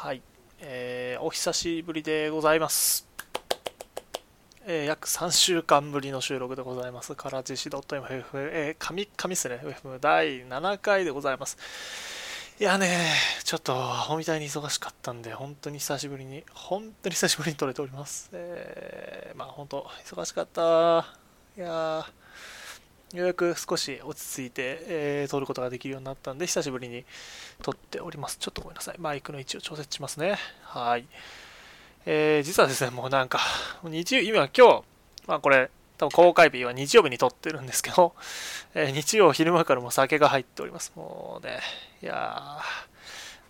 はい、えー、お久しぶりでございます。えー、約3週間ぶりの収録でございます。からじし .mff、えー、神、神っすね、FM 第7回でございます。いやね、ちょっと、ほみたいに忙しかったんで、本当に久しぶりに、本当に久しぶりに撮れております。えー、まあ本当、忙しかった。いやー、ようやく少し落ち着いて、えー、撮ることができるようになったんで、久しぶりに撮っております。ちょっとごめんなさい。マイクの位置を調節しますね。はい。えー、実はですね、もうなんか、日曜、今、今日、まあこれ、多分公開日は日曜日に撮ってるんですけど、えー、日曜昼間からも酒が入っております。もうね、いや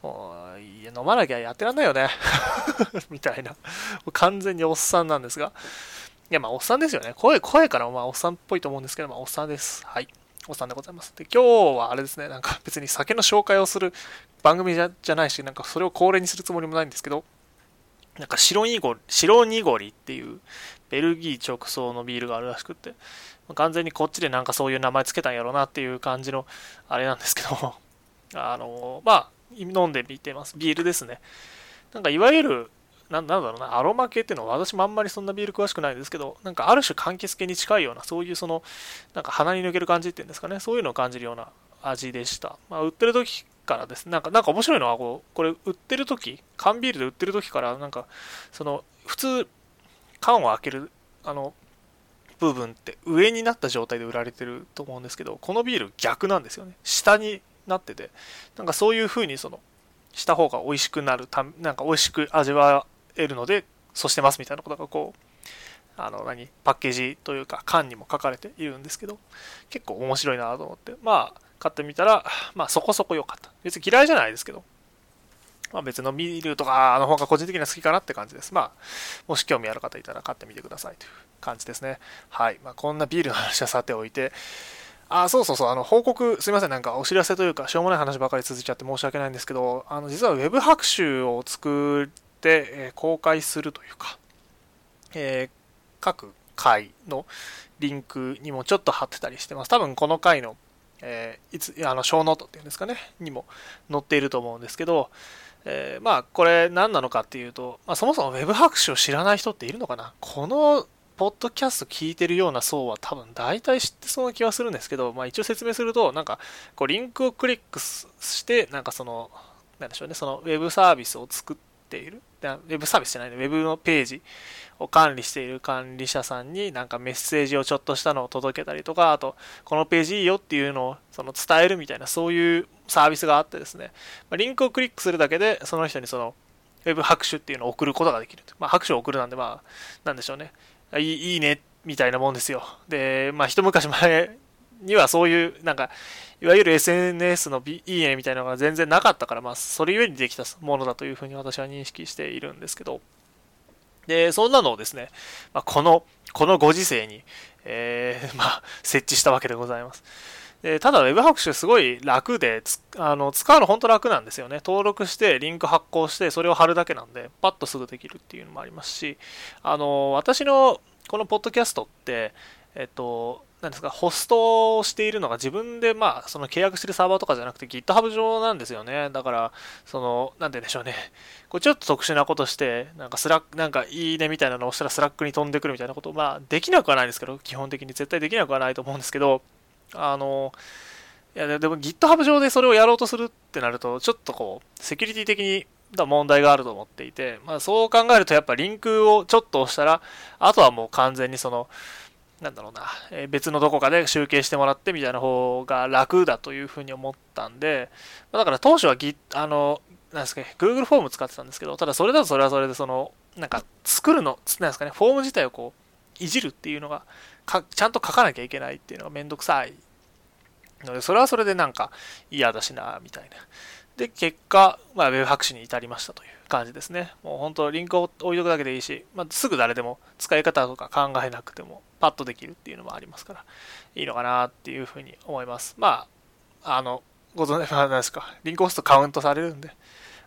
ー、もう、いや飲まなきゃやってらんないよね。みたいな。完全におっさんなんですが、いや、まあ、おっさんですよね。声、声からまあ、おっさんっぽいと思うんですけど、まあ、おっさんです。はい。おっさんでございます。で、今日はあれですね、なんか別に酒の紹介をする番組じゃじゃないし、なんかそれを恒例にするつもりもないんですけど、なんか白濁り、白濁りっていうベルギー直送のビールがあるらしくって、完全にこっちでなんかそういう名前つけたんやろうなっていう感じのあれなんですけど、あの、まあ、飲んでみてます。ビールですね。なんかいわゆるなんだろうな、アロマ系っていうのは私もあんまりそんなビール詳しくないんですけど、なんかある種柑橘系に近いような、そういうその、なんか鼻に抜ける感じっていうんですかね、そういうのを感じるような味でした。まあ、売ってる時からですね、なんか、なんか面白いのはこう、これ売ってる時、缶ビールで売ってる時から、なんか、その、普通、缶を開ける、あの、部分って上になった状態で売られてると思うんですけど、このビール逆なんですよね。下になってて、なんかそういう風にその、した方が美味しくなるためなんか美味しく味わ得るので、そうしてますみたいなことがこう、あの何、パッケージというか缶にも書かれているんですけど、結構面白いなと思って、まあ、買ってみたら、まあそこそこ良かった。別に嫌いじゃないですけど、まあ別のビールとかの方が個人的には好きかなって感じです。まあ、もし興味ある方いたら買ってみてくださいという感じですね。はい。まあこんなビールの話はさておいて、あ、そうそうそう、あの、報告、すみません、なんかお知らせというか、しょうもない話ばかり続いちゃって申し訳ないんですけど、あの、実は Web 白書を作、え公開するというか、え、各回のリンクにもちょっと貼ってたりしてます。多分この回の、え、いつ、あの、ショーノートっていうんですかね、にも載っていると思うんですけど、え、まあ、これ何なのかっていうと、まあ、そもそも Web 白書を知らない人っているのかなこのポッドキャスト聞いてるような層は多分大体知ってそうな気はするんですけど、まあ一応説明すると、なんか、こうリンクをクリックして、なんかその、なんでしょうね、そのウェブサービスを作っている。ウェブサービスじゃないね、ウェブのページを管理している管理者さんになんかメッセージをちょっとしたのを届けたりとか、あと、このページいいよっていうのをその伝えるみたいな、そういうサービスがあってですね、まリンクをクリックするだけで、その人にその、ウェブ拍手っていうのを送ることができる。まあ、拍手を送るなんで、まあ、なんでしょうね。いいいいね、みたいなもんですよ。で、まあ、一昔前にはそういう、なんか、いわゆる SNS のいいねみたいなのが全然なかったから、まあ、それゆえにできたものだというふうに私は認識しているんですけど、で、そんなのをですね、まあ、この、このご時世に、えー、まあ、設置したわけでございます。でただ、Web 拍手すごい楽であの、使うの本当楽なんですよね。登録して、リンク発行して、それを貼るだけなんで、パッとすぐできるっていうのもありますし、あの、私のこのポッドキャストって、えっと、なんですか、ホストをしているのが自分で、まあ、その契約してるサーバーとかじゃなくて GitHub 上なんですよね。だから、その、なんて言うんでしょうね。これちょっと特殊なことして、なんかスラック、なんかいいねみたいなのをしたらスラックに飛んでくるみたいなこと、まあ、できなくはないんですけど、基本的に絶対できなくはないと思うんですけど、あの、いや、でも GitHub 上でそれをやろうとするってなると、ちょっとこう、セキュリティ的にだ問題があると思っていて、まあ、そう考えるとやっぱリンクをちょっと押したら、あとはもう完全にその、なんだろうな、えー、別のどこかで集計してもらってみたいな方が楽だというふうに思ったんで、まあ、だから当初はギあの、なんですかね、Google フォーム使ってたんですけど、ただそれだとそれはそれで、その、なんか作るの、なんですかね、フォーム自体をこう、いじるっていうのがか、ちゃんと書かなきゃいけないっていうのがめんどくさいので、それはそれでなんか嫌だしな、みたいな。で、結果、まあ、ウェブ白紙に至りましたという感じですね。もう本当、リンクを置いとくだけでいいし、まあ、すぐ誰でも使い方とか考えなくても、パッとできるっていうのもありますから、いいのかなっていうふうに思います。まあ、あの、ご存知なんですか、リンク押すとカウントされるんで、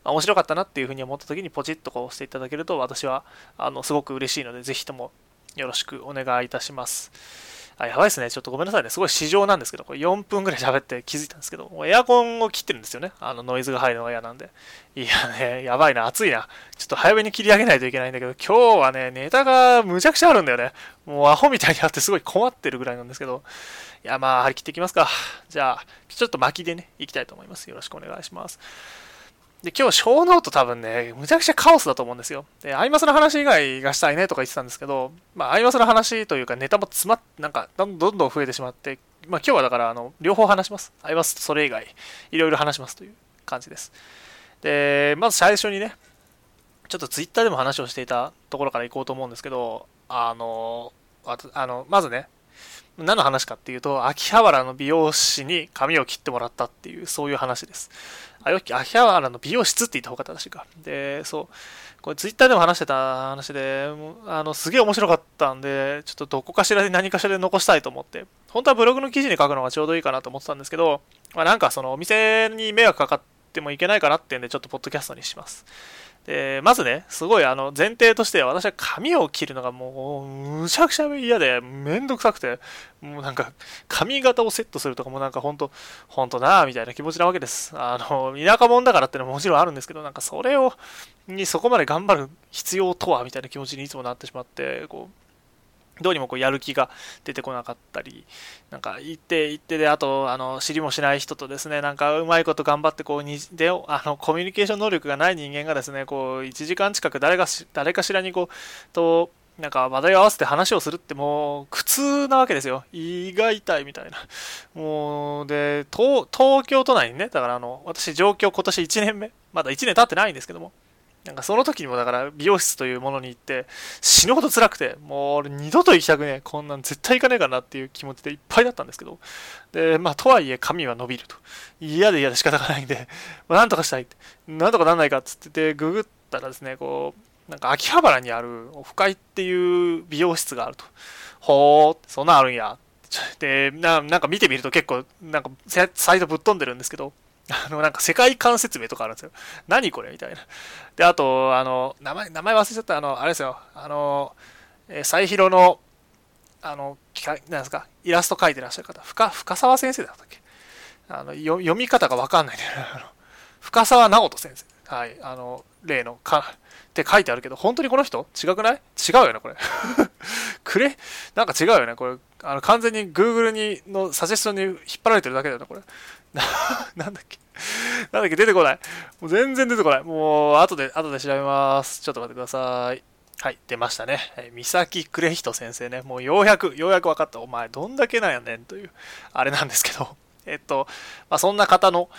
面白かったなっていうふうに思った時にポチッとこう押していただけると、私は、あの、すごく嬉しいので、ぜひともよろしくお願いいたします。あ、やばいですね。ちょっとごめんなさいね。すごい市場なんですけど、これ4分ぐらい喋って気づいたんですけど、もうエアコンを切ってるんですよね。あの、ノイズが入るのが嫌なんで。いやね、やばいな、暑いな。ちょっと早めに切り上げないといけないんだけど、今日はね、ネタがむちゃくちゃあるんだよね。もうアホみたいにあってすごい困ってるぐらいなんですけど、いや、まあ、張り切っていきますか。じゃあ、ちょっと巻きでね、いきたいと思います。よろしくお願いします。で、今日、ショーノート多分ね、むちゃくちゃカオスだと思うんですよ。で、アイマスの話以外がしたいねとか言ってたんですけど、まあ、アイマスの話というかネタも詰まっ、なんか、どんどん増えてしまって、まあ、今日はだから、あの、両方話します。アイマスとそれ以外、いろいろ話しますという感じです。で、まず最初にね、ちょっとツイッターでも話をしていたところから行こうと思うんですけど、あの、ああのまずね、何の話かっていうと、秋葉原の美容師に髪を切ってもらったっていう、そういう話です。あ、よき、秋葉原の美容室って言った方が正しいか。で、そう。これツイッターでも話してた話で、あの、すげえ面白かったんで、ちょっとどこかしらで何かしらで残したいと思って、本当はブログの記事に書くのがちょうどいいかなと思ってたんですけど、まあ、なんかそのお店に迷惑かかってもいけないかなっていうんで、ちょっとポッドキャストにします。で、まずね、すごいあの前提として私は髪を切るのがもうむちゃくちゃ嫌でめんどくさくて、もうなんか髪型をセットするとかもなんかほんと、ほんとなぁみたいな気持ちなわけです。あの、田舎者だからってのはもちろんあるんですけど、なんかそれを、にそこまで頑張る必要とはみたいな気持ちにいつもなってしまって、こう、どうにもこうやる気が出てこなかったり、なんか行って行ってで、あと、あの、知りもしない人とですね、なんかうまいこと頑張って、こう、にで、あの、コミュニケーション能力がない人間がですね、こう、1時間近く誰かし、誰かしらにこう、と、なんか話題を合わせて話をするってもう苦痛なわけですよ。胃が痛いみたいな。もう、で、東東京都内にね、だからあの、私上京今年1年目、まだ1年経ってないんですけども、なんかその時にもだから美容室というものに行って死ぬほど辛くてもう俺二度と行きたくねえこんなん絶対行かねえかなっていう気持ちでいっぱいだったんですけどでまあとはいえ髪は伸びると。嫌で嫌で仕方がないんで、まあ、なんとかしたいって。なんとかなんないかっつっててググったらですねこうなんか秋葉原にあるオフ会っていう美容室があると。ほーそんなんあるんや。でなんか見てみると結構なんかサイトぶっ飛んでるんですけどあの、なんか世界観説明とかあるんですよ。何これみたいな。で、あと、あの、名前、名前忘れちゃった、あの、あれですよ。あの、えー、サイヒロの、あの、なんですか、イラスト描いてらっしゃる方、深、深沢先生だったっけ？あの、読み方がわかんないね。深沢直人先生。はい。あの、例の、か、って書いてあるけど、本当にこの人？違くない？違うよね、これ。くれ？なんか違うよね、これ。あの、完全に Google に、のサジェストに引っ張られてるだけだよね、これ。なんだっけ？なんだっけ？出てこない。もう全然出てこない。もう、後で、後で調べます。ちょっと待ってください。はい、出ましたね。え三崎呉人先生ね。もうようやく、ようやく分かった。お前、どんだけなんやねんという、あれなんですけど。えっと、まあ、そんな方の、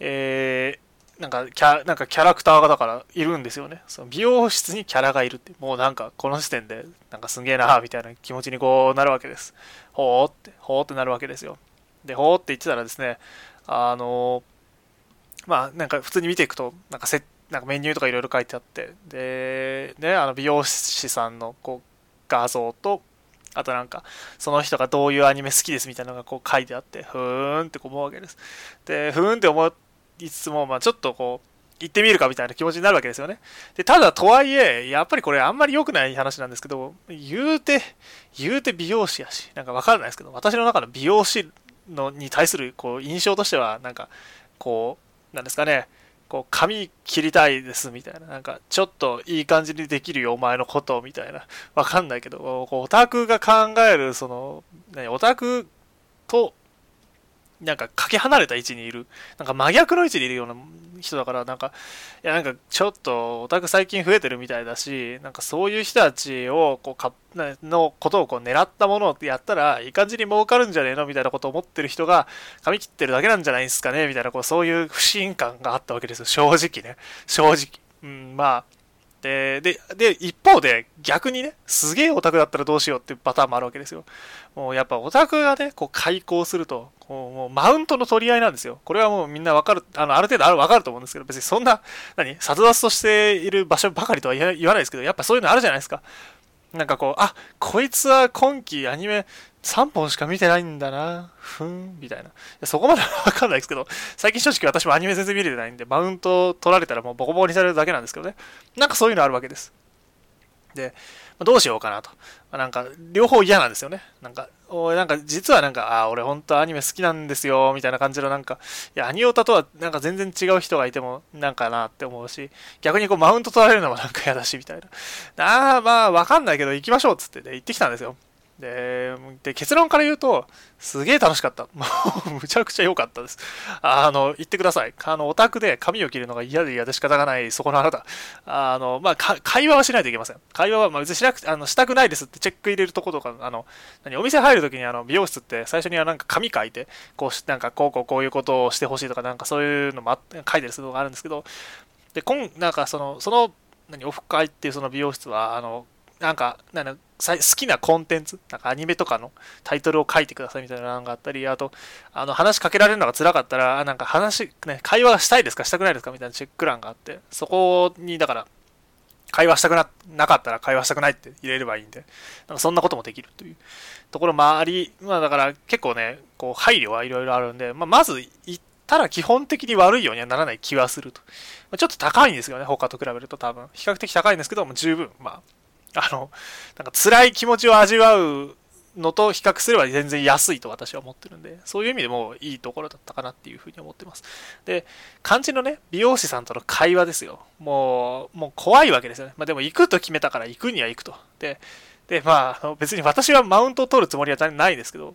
えー、なんかキャ、なんかキャラクターがだからいるんですよね。その美容室にキャラがいるって、もうなんかこの時点で、なんかすげえなー、みたいな気持ちにこうなるわけです。ほーって、ほーってなるわけですよ。で、ほーって言ってたらですね、あのまあなんか普通に見ていくとなんかせなんかメニューとかいろいろ書いてあってでねあの美容師さんのこう画像とあとなんかその人がどういうアニメ好きですみたいなのがこう書いてあってふーんって思うわけですでふーんって思いつつもまあちょっとこう行ってみるかみたいな気持ちになるわけですよね。で、ただとはいえ、やっぱりこれあんまり良くない話なんですけど、言うて、言うて美容師やし、なんかわからないですけど、私の中の美容師のに対するこう印象としてはなんかこうなんですかね。こう髪切りたいですみたいな。なんかちょっといい感じにできるよお前のことみたいな。わかんないけどこうオタクが考えるその何オタクとなんかかけ離れた位置にいるなんか真逆の位置にいるような人だから、なんか、いや、なんかちょっとオタク最近増えてるみたいだし、なんかそういう人たちを、こう、か、のことをこう狙ったものをやったら、いい感じに儲かるんじゃねえのみたいなことを思ってる人が、髪切ってるだけなんじゃないですかねみたいな、こう、そういう不信感があったわけですよ。正直ね。正直。うん、まあ、で、で、で、一方で逆にね、すげえオタクだったらどうしようっていうパターンもあるわけですよ。もうやっぱオタクがね、こう開口すると、こうもうマウントの取り合いなんですよ。これはもうみんなわかる、あの、ある程度あるわかると思うんですけど、別にそんな、何、殺伐としている場所ばかりとは言わないですけど、やっぱそういうのあるじゃないですか。なんかこう、あ、こいつは今季アニメ3本しか見てないんだな、ふん、みたいな。いそこまでは わかんないですけど、最近正直私もアニメ全然見れてないんで、マウント取られたらもうボコボコにされるだけなんですけどね。なんかそういうのあるわけです。で、まあ、どうしようかなと。まあ、なんか、両方嫌なんですよね。なんか、おなんか実はなんか、ああ、俺本当アニメ好きなんですよ、みたいな感じのなんか、いや、アニオタとはなんか全然違う人がいてもなんかなって思うし、逆にこうマウント取られるのもなんか嫌だし、みたいな。ああ、まあわかんないけど行きましょうつってね、行ってきたんですよ。で、で結論から言うと、すげえ楽しかった。もう、むちゃくちゃ良かったです。あの、言ってください。あの、オタクで髪を切るのが嫌で嫌で仕方がない、そこのあなた。あの、まあ、会話はしないといけません。会話は、まあ、別にしなくあのしたくないですってチェック入れるとことか、あの、何、お店入るときにあの、美容室って最初にはなんか紙書いて、こう、なんかこうこうこういうことをしてほしいとか、なんかそういうのも書いてるするのがあるんですけど、で、今、なんかその、その、何、オフ会っていうその美容室は、あの、なんか、なん好きなコンテンツ、なんかアニメとかのタイトルを書いてくださいみたいなのがあったり、あと、あの話しかけられるのが辛かったら、なんか話、ね、会話がしたいですかしたくないですかみたいなチェック欄があって、そこに、だから、会話したくななかったら会話したくないって入れればいいんで、なんかそんなこともできるというところもあり、まあだから結構ね、こう配慮はいろいろあるんで、まあ、まず行ったら基本的に悪いようにはならない気はすると。まあ、ちょっと高いんですよね、他と比べると多分。比較的高いんですけども、十分、まあ、あの、なんか辛い気持ちを味わうのと比較すれば全然安いと私は思ってるんで、そういう意味でもいいところだったかなっていうふうに思ってます。で、肝心のね、美容師さんとの会話ですよ。もう、もう怖いわけですよね。まあでも行くと決めたから行くには行くと。で、で、まあ、別に私はマウントを取るつもりはないですけど、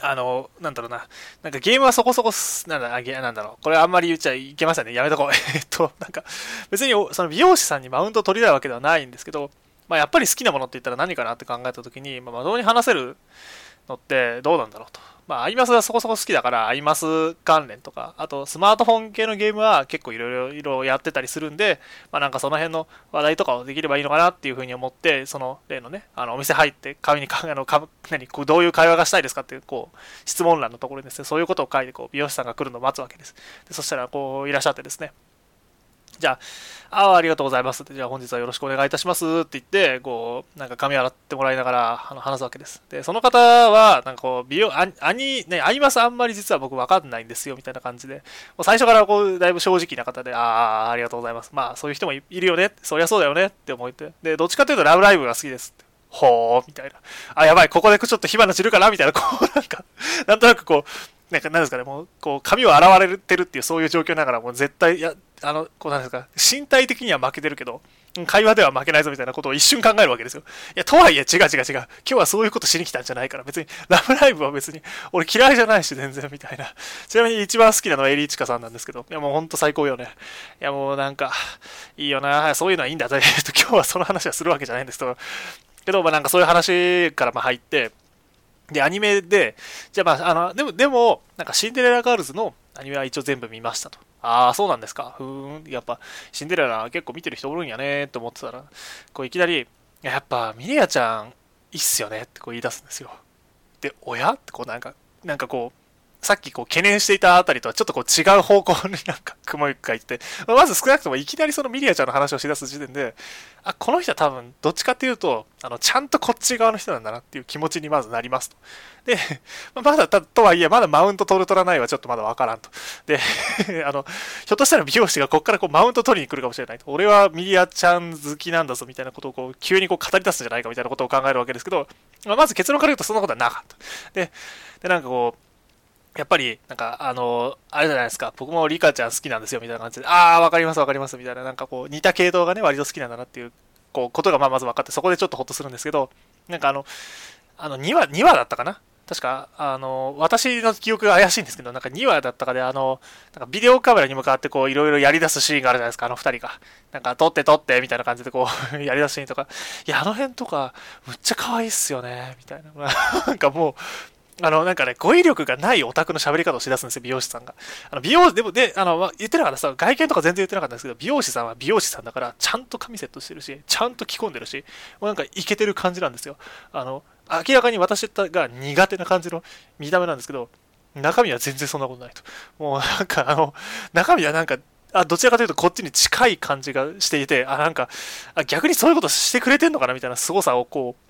あの、なんだろうな。なんかゲームはそこそこ、なんだ、なんだろう。これあんまり言っちゃいけませんね。やめとこう。えっと、なんか、別にその美容師さんにマウントを取りたいわけではないんですけど、まあ、やっぱり好きなものって言ったら何かなって考えた時に、まあ、窓に話せるのってどうなんだろうと。まあ、アイマスはそこそこ好きだから、アイマス関連とか、あとスマートフォン系のゲームは結構いろいろやってたりするんで、まあなんかその辺の話題とかをできればいいのかなっていうふうに思って、その例のね、あのお店入って紙にか あのか何こうどういう会話がしたいですかっていうこう質問欄のところにですね、そういうことを書いてこう美容師さんが来るのを待つわけです。でそしたらこういらっしゃってですね、じゃあ、ああ、りがとうございます。って、じゃあ本日はよろしくお願いいたします。って言って、こう、なんか髪洗ってもらいながらあの話すわけです。で、その方は、なんかこう、美容、あ、あに、ね、アイマスあんまり実は僕わかんないんですよ、みたいな感じで、もう最初からこう、だいぶ正直な方で、ああ、ありがとうございます。まあ、そういう人もいるよね、そりゃそうだよね。って思って、で、どっちかというとラブライブが好きです。って。ほー、みたいな。あ、やばい、ここでちょっと火花散るかな？みたいな、こう、なんか、なんとなくこう、なんか、なんですかね、もう、こう、髪を洗われてるっていう、そういう状況ながら、もう絶対、や、あの、こうなんですか、身体的には負けてるけど、会話では負けないぞみたいなことを一瞬考えるわけですよ。いや、とはいえ、違う違う違う。今日はそういうことしに来たんじゃないから、別に、ラブライブは別に、俺嫌いじゃないし、全然、みたいな。ちなみに一番好きなのはエリーチカさんなんですけど、いや、もうほんと最高よね。いや、もうなんか、いいよな、そういうのはいいんだ。と、今日はその話はするわけじゃないんですけど、けど、まあなんかそういう話からま入って、で、アニメで、じゃあまあ、あの、でも、でも、なんかシンデレラガールズのアニメは一応全部見ましたと。ああ、そうなんですか。ふーん。やっぱ、シンデレラ結構見てる人おるんやねって思ってたら、こういきなり、やっぱ、ミレアちゃん、いいっすよねってこう言い出すんですよ。で、親ってこうなんか、なんかこう、さっきこう懸念していたあたりとはちょっとこう違う方向になんか雲行くがいって、まず少なくともいきなりそのミリアちゃんの話をしだす時点で、あ、この人は多分どっちかっていうと、あの、ちゃんとこっち側の人なんだなっていう気持ちにまずなりますと。で、まだた、とはいえ、まだマウント取る取らないはちょっとまだわからんと。で、あの、ひょっとしたら美容師がこっからこうマウント取りに来るかもしれないと。俺はミリアちゃん好きなんだぞみたいなことをこう急にこう語り出すんじゃないかみたいなことを考えるわけですけど、ま、まず結論から言うとそんなことはなかった。で、で、なんかこう、やっぱり、なんか、あの、あれじゃないですか、僕もリカちゃん好きなんですよ、みたいな感じで、ああ、わかります、わかります、みたいな、なんかこう、似た系統がね、割と好きなんだなっていう、こう、ことがまあまず分かって、そこでちょっとほっとするんですけど、なんかあの、あの、2話、2話だったかな？確か、あの、私の記憶が怪しいんですけど、なんか2話だったかで、あの、なんかビデオカメラに向かってこう、いろいろやり出すシーンがあるじゃないですか、あの2人が。なんか、撮って撮って、みたいな感じでこう やり出すシーンとか。いや、あの辺とか、むっちゃ可愛いっすよね、みたいな。なんかもう、あの、なんかね、語彙力がないオタクの喋り方をしだすんですよ、美容師さんが。あの、美容師、でも、で、あの、言ってなかったさ、外見とか全然言ってなかったんですけど、美容師さんは美容師さんだから、ちゃんと髪セットしてるし、ちゃんと着込んでるし、もうなんかイケてる感じなんですよ。あの、明らかに私が苦手な感じの見た目なんですけど、中身は全然そんなことないと。もうなんか、あの、中身はなんか、あどちらかというとこっちに近い感じがしていて、あ、なんか、あ逆にそういうことしてくれてんのかなみたいな凄さをこう、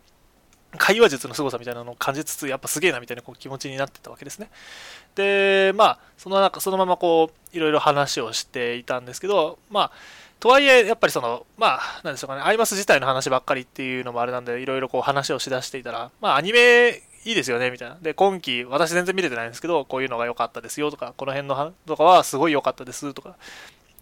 会話術の凄さみたいなのを感じつつ、やっぱすげえなみたいなこう気持ちになってたわけですね。で、まあ、その中、そのままこう、いろいろ話をしていたんですけど、まあ、とはいえ、やっぱりその、まあ、なんでしょうかね、アイマス自体の話ばっかりっていうのもあれなんで、いろいろこう話をしだしていたら、まあ、アニメいいですよね、みたいな。で、今期、私全然見れてないんですけど、こういうのが良かったですよとか、この辺のとかはすごい良かったですとか、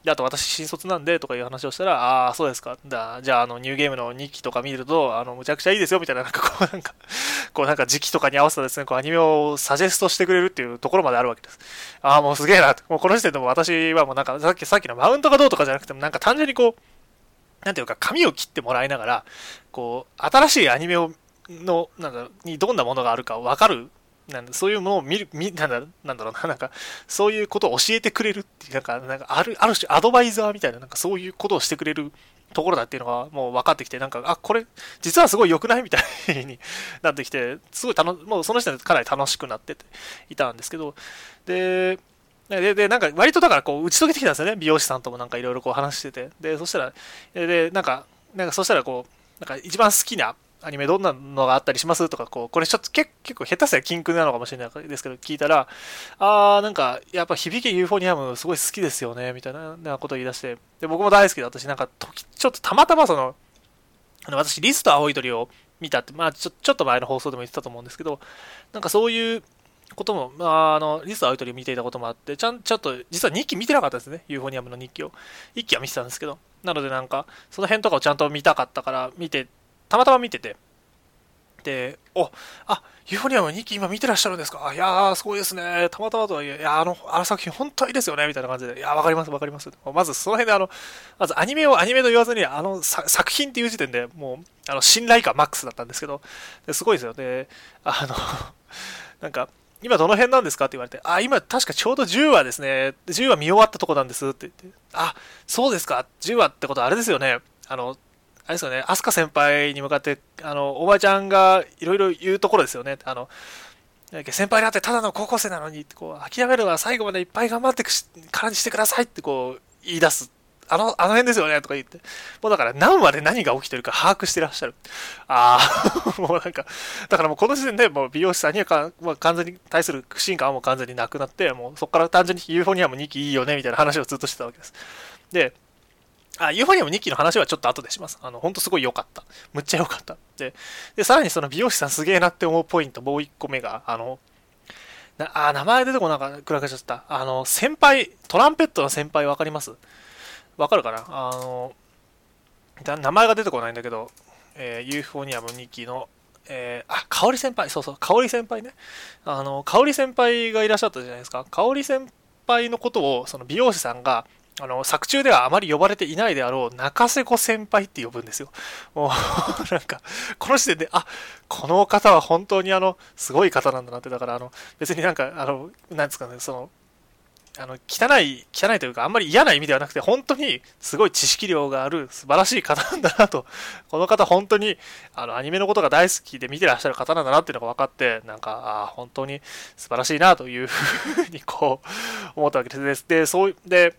で、あと私新卒なんでとかいう話をしたら、ああ、そうですか。だじゃあ、あの、ニューゲームの2期とか見ると、あの、むちゃくちゃいいですよ、みたいな、なんかこう、なんか、こうなんか時期とかに合わせたですね、こうアニメをサジェストしてくれるっていうところまであるわけです。ああ、もうすげえな。もうこの時点でも私はもうなんか、さっき、さっきのマウントがどうとかじゃなくても、なんか単純にこう、なんていうか、髪を切ってもらいながら、こう、新しいアニメを、の、なんだにどんなものがあるか分かるなんだそういうものを見る、見なんだなんだろうな、なんか、そういうことを教えてくれるっていう、なんか、なんかある、ある種アドバイザーみたいな、なんかそういうことをしてくれるところだっていうのがもう分かってきて、なんか、あ、これ、実はすごい良くないみたいに なってきて、すごい楽、もうその時点でかなり楽しくなってていたんですけど、で、で、でなんか割とだからこう打ち解けてきたんですよね、美容師さんともなんかいろいろこう話してて。で、そしたら、で、なんか、なんかそしたらこう、なんか一番好きなアニメどんなのがあったりしますとか、こう、これちょっと結構下手すりゃ禁句なのかもしれないですけど、聞いたら、あー、なんか、やっぱ響けユーフォニアムすごい好きですよね、みたいなことを言い出して、で、僕も大好きで、私なんか、ちょっとたまたまその、あの私、リスト青い鳥を見たって、まあちょ、ちょっと前の放送でも言ってたと思うんですけど、なんかそういうことも、まあ、あの、リスト青い鳥を見ていたこともあって、ちゃん、ちょっと、実は2期見てなかったですね、ユーフォニアムの日記を。1期は見てたんですけど、なのでなんか、その辺とかをちゃんと見たかったから、見て、たまたま見てて、で、お、あ、ユーフォニアム2期今見てらっしゃるんですか？いやー、すごいですね。たまたまとはいえ、いや、あの、あの作品本当にいいですよね。みたいな感じで、いや、わかります、わかります。まずその辺であの、まずアニメをアニメと言わずに、あの作品っていう時点でもう、あの、信頼感マックスだったんですけど、すごいですよ。で、あの なんか、今どの辺なんですかって言われて、あ、今確かちょうど10話ですね。10話見終わったとこなんですって言って、あ、そうですか。10話ってことあれですよね。あの、れですよね、飛鳥先輩に向かって、あの、おばちゃんがいろいろ言うところですよね。あの、先輩になってただの高校生なのに、こう、諦めるは最後までいっぱい頑張ってからにしてくださいってこう、言い出す。あの、あの辺ですよねとか言って。もうだから何話で何が起きてるか把握してらっしゃる。ああ、もうなんか、だからもうこの時点でもう美容師さんにはか、まあ、完全に対する不信感はもう完全になくなって、もうそこから単純にユーフォニアム2期いいよねみたいな話をずっとしてたわけです。で、あ、ユーフォニアム2期の話はちょっと後でします。あの、ほんとすごい良かった。むっちゃ良かった。で、で、さらにその美容師さんすげえなって思うポイント、もう1個目が、あの、なあ、名前出てこなか暗くらかちゃった。あの、先輩、トランペットの先輩わかります？わかるかな？あの、名前が出てこないんだけど、えー、ユーフォニアム2期の、えー、あ、香織先輩、そうそう、香織先輩ね。あの、香織先輩がいらっしゃったじゃないですか。香織先輩のことを、その美容師さんが、あの、作中ではあまり呼ばれていないであろう中瀬子先輩って呼ぶんですよ。もう なんか、この時点で、あ、この方は本当にあの、すごい方なんだなって、だからあの、別になんか、あの、なんですかね、その、あの、汚い、汚いというか、あんまり嫌な意味ではなくて、本当にすごい知識量がある素晴らしい方なんだなと、この方本当に、あの、アニメのことが大好きで見てらっしゃる方なんだなっていうのが分かって、なんか、ああ、本当に素晴らしいなというふうにこう、思ったわけです。で、そう、で、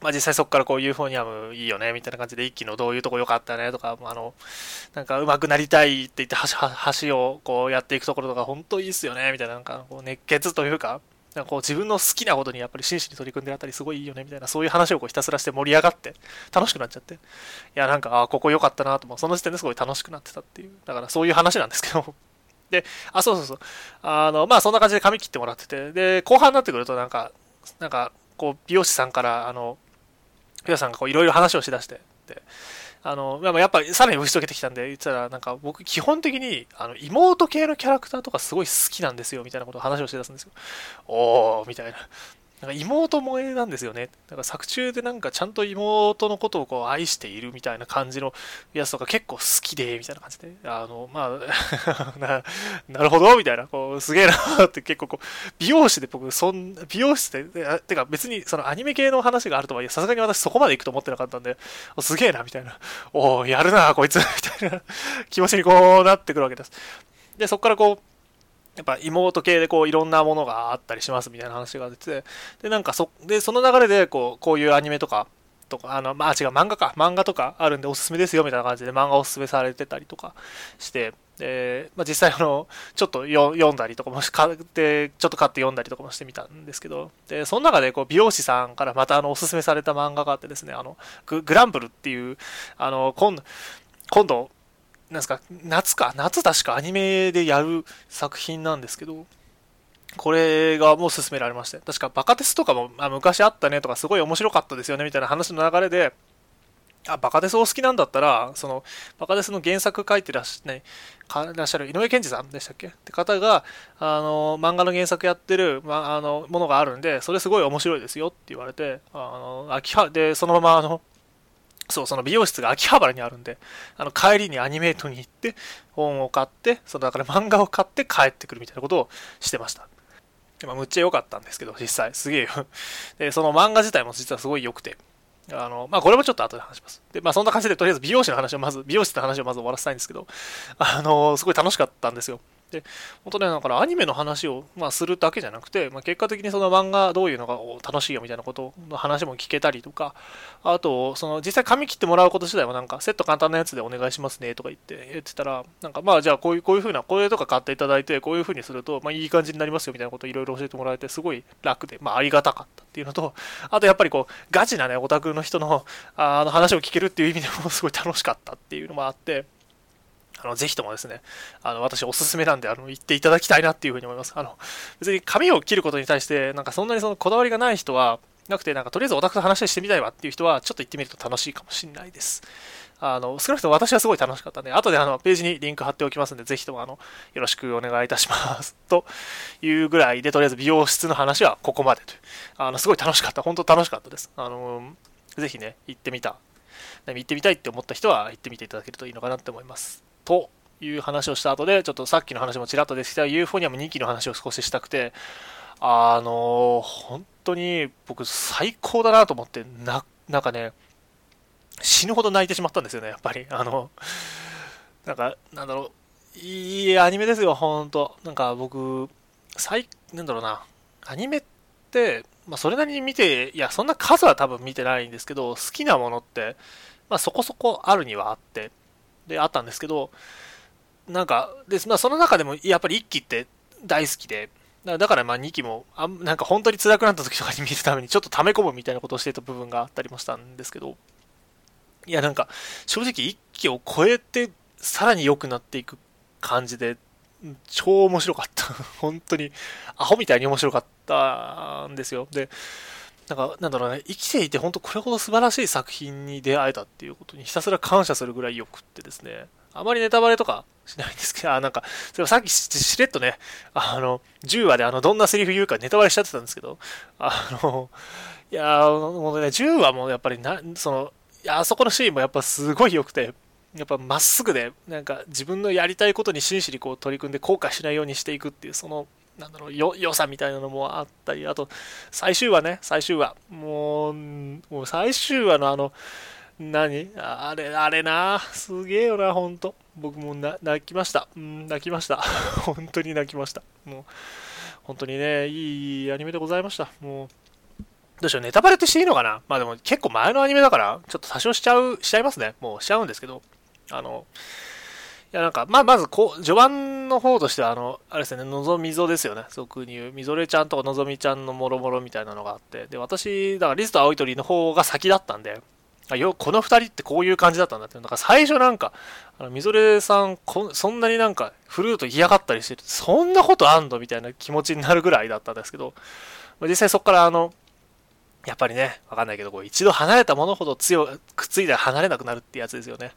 まあ、実際そこからこうユーフォニアムいいよねみたいな感じで一気のどういうとこ良かったねとか、あの、なんか上手くなりたいって言って橋橋をこうやっていくところとか本当いいっすよねみたいななんかこう熱血というか、なんかこう自分の好きなことにやっぱり真摯に取り組んであったりすごいいいよねみたいなそういう話をこうひたすらして盛り上がって楽しくなっちゃって。いやなんかあここ良かったなともその時点ですごい楽しくなってたっていう。だからそういう話なんですけど。であそうそうそう。あのまあそんな感じで髪切ってもらってて。で後半になってくるとなんかなんかこう美容師さんからあの皆さんがこういろいろ話をしだしてであのやっぱりさらに打ち解けてきたんで言ったらなんか僕基本的にあの妹系のキャラクターとかすごい好きなんですよみたいなことを話をして出すんですよ。おーみたいな。なんか妹萌えなんですよね。だから作中でなんかちゃんと妹のことをこう愛しているみたいな感じのやつとか結構好きで、みたいな感じで、あの、まあ な、なるほど、みたいな、こう、すげえなって結構こう、美容師で僕、そん、美容師で、てか別にそのアニメ系の話があるとはいえ、さすがに私そこまで行くと思ってなかったんで、すげえな、みたいな、おおやるな、こいつ、みたいな気持ちにこうなってくるわけです。で、そこからこう、やっぱ妹系でこういろんなものがあったりしますみたいな話が出てでなんかそでその流れでこうこういうアニメとかとかあのまあ違う漫画か。漫画とかあるんでおすすめですよみたいな感じで漫画おすすめされてたりとかしてで、まあ、実際あの、ちょっと読んだりとかもし、買って、ちょっと買って読んだりとかもしてみたんですけど、で、その中でこう美容師さんからまたあの、おすすめされた漫画があってですね、あの、グランブルっていう、あの、今、今度、なんすか、夏か、夏確かアニメでやる作品なんですけど、これがもう勧められまして、確かバカテスとかもあ昔あったねとかすごい面白かったですよねみたいな話の流れで、あ、バカデスお好きなんだったら、その、バカデスの原作書いてらっし,、ね、らっしゃる井上健二さんでしたっけ？って方が、あの、漫画の原作やってる、ま、あの、ものがあるんで、それすごい面白いですよって言われて、あの、秋葉、で、そのまま、あの、そう、その美容室が秋葉原にあるんで、あの、帰りにアニメートに行って、本を買って、その、だから漫画を買って帰ってくるみたいなことをしてました。まあ、むっちゃ良かったんですけど、実際、すげえよ で、その漫画自体も実はすごい良くて、あの、まあ、これもちょっと後で話します。で、まあ、そんな感じで、とりあえず美容師の話をまず、美容師の話をまず終わらせたいんですけど、あの、すごい楽しかったんですよ。で、本当ね、だからアニメの話を、まあ、するだけじゃなくて、まあ、結果的にその漫画どういうのが楽しいよみたいなことの話も聞けたりとか、あと、その実際髪切ってもらうこと自体はなんか、セット簡単なやつでお願いしますねとか言って言ってたら、なんかまあじゃあこういう、こういう風な、これとか買っていただいて、こういう風にすると、まあいい感じになりますよみたいなことをいろいろ教えてもらえて、すごい楽で、まあありがたかったっていうのと、あとやっぱりこう、ガチなね、オタクの人のあの話を聞けるっていう意味でもすごい楽しかったっていうのもあって、あの、ぜひともですね、あの、私おすすめなんで、あの、言っていただきたいなっていうふうに思います。あの、別に髪を切ることに対して、なんかそんなにそのこだわりがない人は、なくて、なんかとりあえずオタクと話してみたいわっていう人は、ちょっと行ってみると楽しいかもしれないです。あの、少なくとも私はすごい楽しかったんで、後であの、ページにリンク貼っておきますんで、ぜひともあの、よろしくお願いいたします。というぐらいで、とりあえず美容室の話はここまでという。あの、すごい楽しかった。本当楽しかったです。あの、ぜひね、行ってみた。行ってみたいって思った人は行ってみていただけるといいのかなって思います。という話をした後で、ちょっとさっきの話もちらっと出てきたユーフォニアム2期の話を少ししたくて、あの本当に僕最高だなと思って、な、なんかね、死ぬほど泣いてしまったんですよね、やっぱり。あの、なんか、なんだろう、いいアニメですよ、ほんと。なんか僕、最、なんだろうな、アニメって、まあ、それなりに見て、いや、そんな数は多分見てないんですけど、好きなものって、まあ、そこそこあるにはあって、で、あったんですけど、なんか、でまあ、その中でもやっぱり1期って大好きで、だからまあ2期もあなんか本当に辛くなった時とかに見るためにちょっと溜め込むみたいなことをしてた部分があったりもしたんですけど、いやなんか正直1期を超えてさらに良くなっていく感じで、超面白かった。本当に、アホみたいに面白かったんですよ。で、なんか、なんだろうね、生きていて本当これほど素晴らしい作品に出会えたっていうことにひたすら感謝するぐらい良くってですね、あまりネタバレとかしないんですけど、あ、なんか、それさっきしれっとね、あの、10話であの、どんなセリフ言うかネタバレしちゃってたんですけど、あの、いやもうね、10話もやっぱりな、その、いや、あそこのシーンもやっぱすごい良くて、やっぱまっすぐで、なんか自分のやりたいことに真摯にこう取り組んで後悔しないようにしていくっていう、その、なんだろう、よ、良さみたいなのもあったり、あと、最終話ね、最終話。もう、もう最終話のあの、何？あれ、あれな。すげえよな、ほんと。僕も泣きました。うん、泣きました。本当に泣きました。もう、本当にね、いいアニメでございました。もう、どうしよう、ネタバレってしていいのかな？まあでも結構前のアニメだから、ちょっと多少しちゃう、しちゃいますね。もうしちゃうんですけど、あの、やなんか、まあまずこう、序盤の方としては、あの、あれですね、のぞみぞですよね。俗に言う、みぞれちゃんとかのぞみちゃんのもろもろみたいなのがあって、で、私、だからリスト青い鳥の方が先だったんで、あよこの2人ってこういう感じだったんだって。なんか最初なんか、あのみぞれさんこ、そんなになんかフルート嫌がったりしてる、そんなことあんのみたいな気持ちになるぐらいだったんですけど、実際そこからあの、やっぱりね、わかんないけど、こう一度離れたものほど強くっついたら離れなくなるってやつですよね。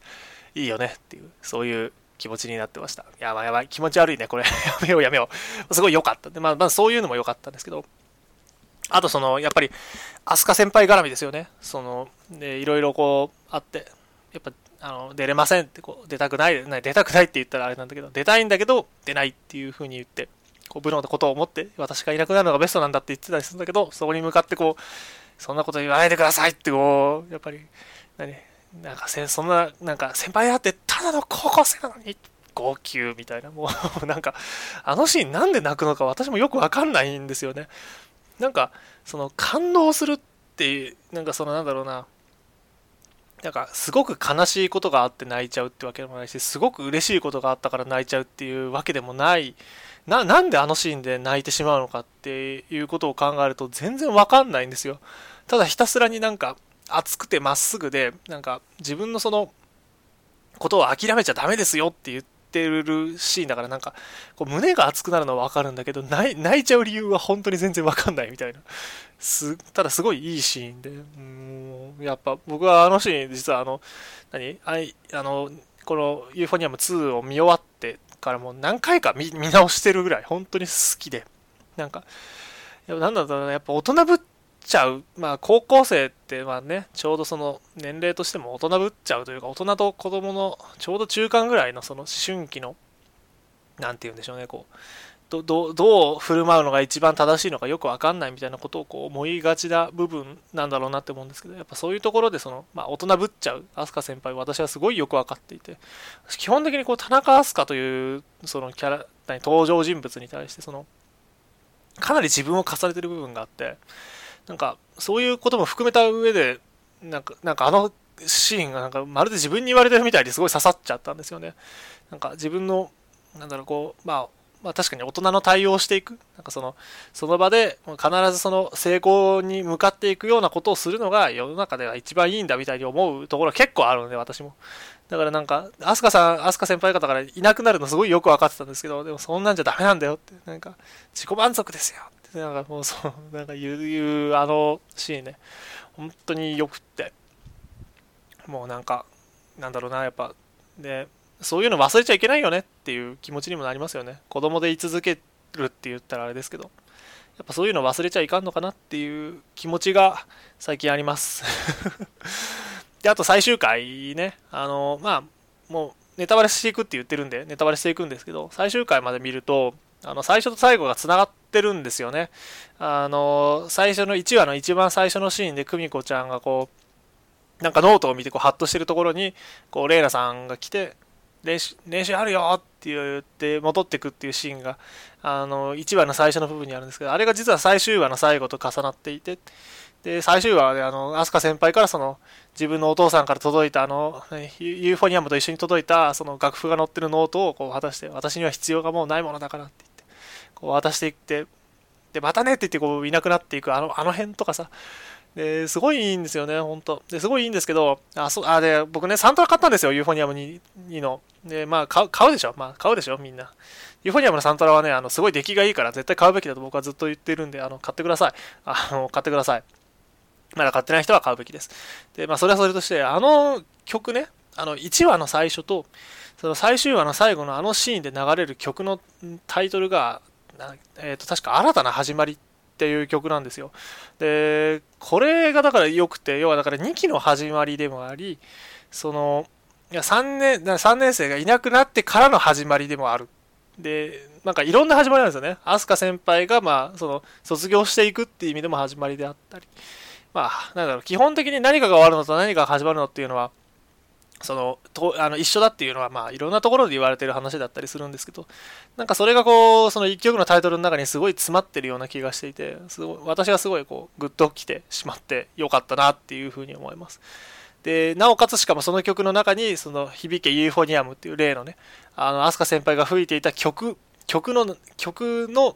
いいよねっていう、そういう気持ちになってました。やばいやばい、気持ち悪いね、これ。やめようやめよう。すごい良かった。で、まあ、まあ、そういうのも良かったんですけど、あとその、やっぱり、飛鳥先輩絡みですよね。その、で、いろいろこう、あって、やっぱ、あの、出れませんって、こう、出たくない、出たくないって言ったらあれなんだけど、出たいんだけど、出ないっていう風に言って、こう、部のことを思って、私がいなくなるのがベストなんだって言ってたりするんだけど、そこに向かってこう、そんなこと言わないでくださいって、こう、やっぱり、何、なんかせ、そんな、なんか、先輩だって、ただの高校生なのに、号泣みたいな、もうなんか、あのシーンなんで泣くのか私もよくわかんないんですよね。なんかその感動するっていうなんかそのなんだろうななんかすごく悲しいことがあって泣いちゃうってわけでもないしすごく嬉しいことがあったから泣いちゃうっていうわけでもないななんであのシーンで泣いてしまうのかっていうことを考えると全然わかんないんですよただひたすらになんか熱くてまっすぐでなんか自分のそのことを諦めちゃダメですよって言ってるシーンだからなんかこう胸が熱くなるのはわかるんだけど泣いちゃう理由は本当に全然わかんないみたいな。すただすごいいいシーンで。うんやっぱ僕はあのシーン実はあの何？あいあのこのユーフォニアム2を見終わってからもう何回か見直してるぐらい本当に好きで。なんかなんだろうなやっぱ大人ぶっちゃう、まあ、高校生ってまあねちょうどその年齢としても大人ぶっちゃうというか大人と子供のちょうど中間ぐらいのその思春期の何て言うんでしょうねこうどどう振る舞うのが一番正しいのかよく分かんないみたいなことをこう思いがちな部分なんだろうなって思うんですけどやっぱそういうところでその、まあ、大人ぶっちゃう。飛鳥先輩私はすごいよく分かっていて。基本的にこう田中飛鳥というそのキャラ登場人物に対してそのかなり自分を重ねてる部分があってなんかそういうことも含めた上でなんかなんかあのシーンがなんかまるで自分に言われてるみたいですごい刺さっちゃったんですよねなんか自分のなんだろうこうまあまあ確かに大人の対応をしていく。なんかその、その場で必ずその成功に向かっていくようなことをするのが世の中では一番いいんだみたいに思うところは結構あるので、私も。だからなんか、アスカさん、アスカ先輩方からいなくなるのすごいよく分かってたんですけど、でもそんなんじゃダメなんだよって、なんか、自己満足ですよっ、なんかもうそう、なんか言う、言うあのシーンね、本当によくって、もうなんか、なんだろうな、やっぱ、で、そういうの忘れちゃいけないよねっていう気持ちにもなりますよね。子供で居続けるって言ったらあれですけど、やっぱそういうの忘れちゃいかんのかなっていう気持ちが最近あります。で、あと最終回ね、あの、まあ、もうネタバレしていくって言ってるんで、ネタバレしていくんですけど、最終回まで見ると、あの、最初と最後が繋がっててるんですよね。あの、最初の1話の一番最初のシーンで久美子ちゃんがこう、なんかノートを見てこうハッとしてるところに、こう、麗奈さんが来て、練習練習あるよって言って戻ってくっていうシーンがあの1話の最初の部分にあるんですけどあれが実は最終話の最後と重なっていてで最終話であのあすか先輩からその自分のお父さんから届いたあのユーフォニアムと一緒に届いたその楽譜が載ってるノートをこう渡して私には必要がもうないものだからってこう渡していってでまたねって言ってこういなくなっていくあのあの辺とかさですごいいいんですよね、ほんと。ですごいいいんですけど、あ、そう、あ、で、僕ね、サントラ買ったんですよ、ユーフォニアム 2, 2の。で、まあ買う、でしょ？まあ買うでしょみんな。ユーフォニアムのサントラはね、あの、すごい出来がいいから絶対買うべきだと僕はずっと言ってるんで、あの、買ってください。あの、買ってください。まだ買ってない人は買うべきです。で、まあそれはそれとして、あの曲ね、あの、1話の最初と、その最終話の最後のあのシーンで流れる曲のタイトルが、え、ー、と、確か新たな始まりっていう曲なんですよ。で、これがだから良くて、要はだから2期の始まりでもあり、その、いや3年、3年生がいなくなってからの始まりでもある。で、なんかいろんな始まりなんですよね。飛鳥先輩が、まあ、その、卒業していくっていう意味でも始まりであったり。まあ、なんだろう、基本的に何かが終わるのと何かが始まるのっていうのは、そのとあの一緒だっていうのは、まあ、いろんなところで言われてる話だったりするんですけど、なんかそれがこう、その一曲のタイトルの中にすごい詰まってるような気がしていて、すごい私はすごいこう、グッときてしまってよかったなっていうふうに思います。で、なおかつしかもその曲の中に、その、響けユーフォニアムっていう例のね、あの、アスカ先輩が吹いていた曲、曲の、曲の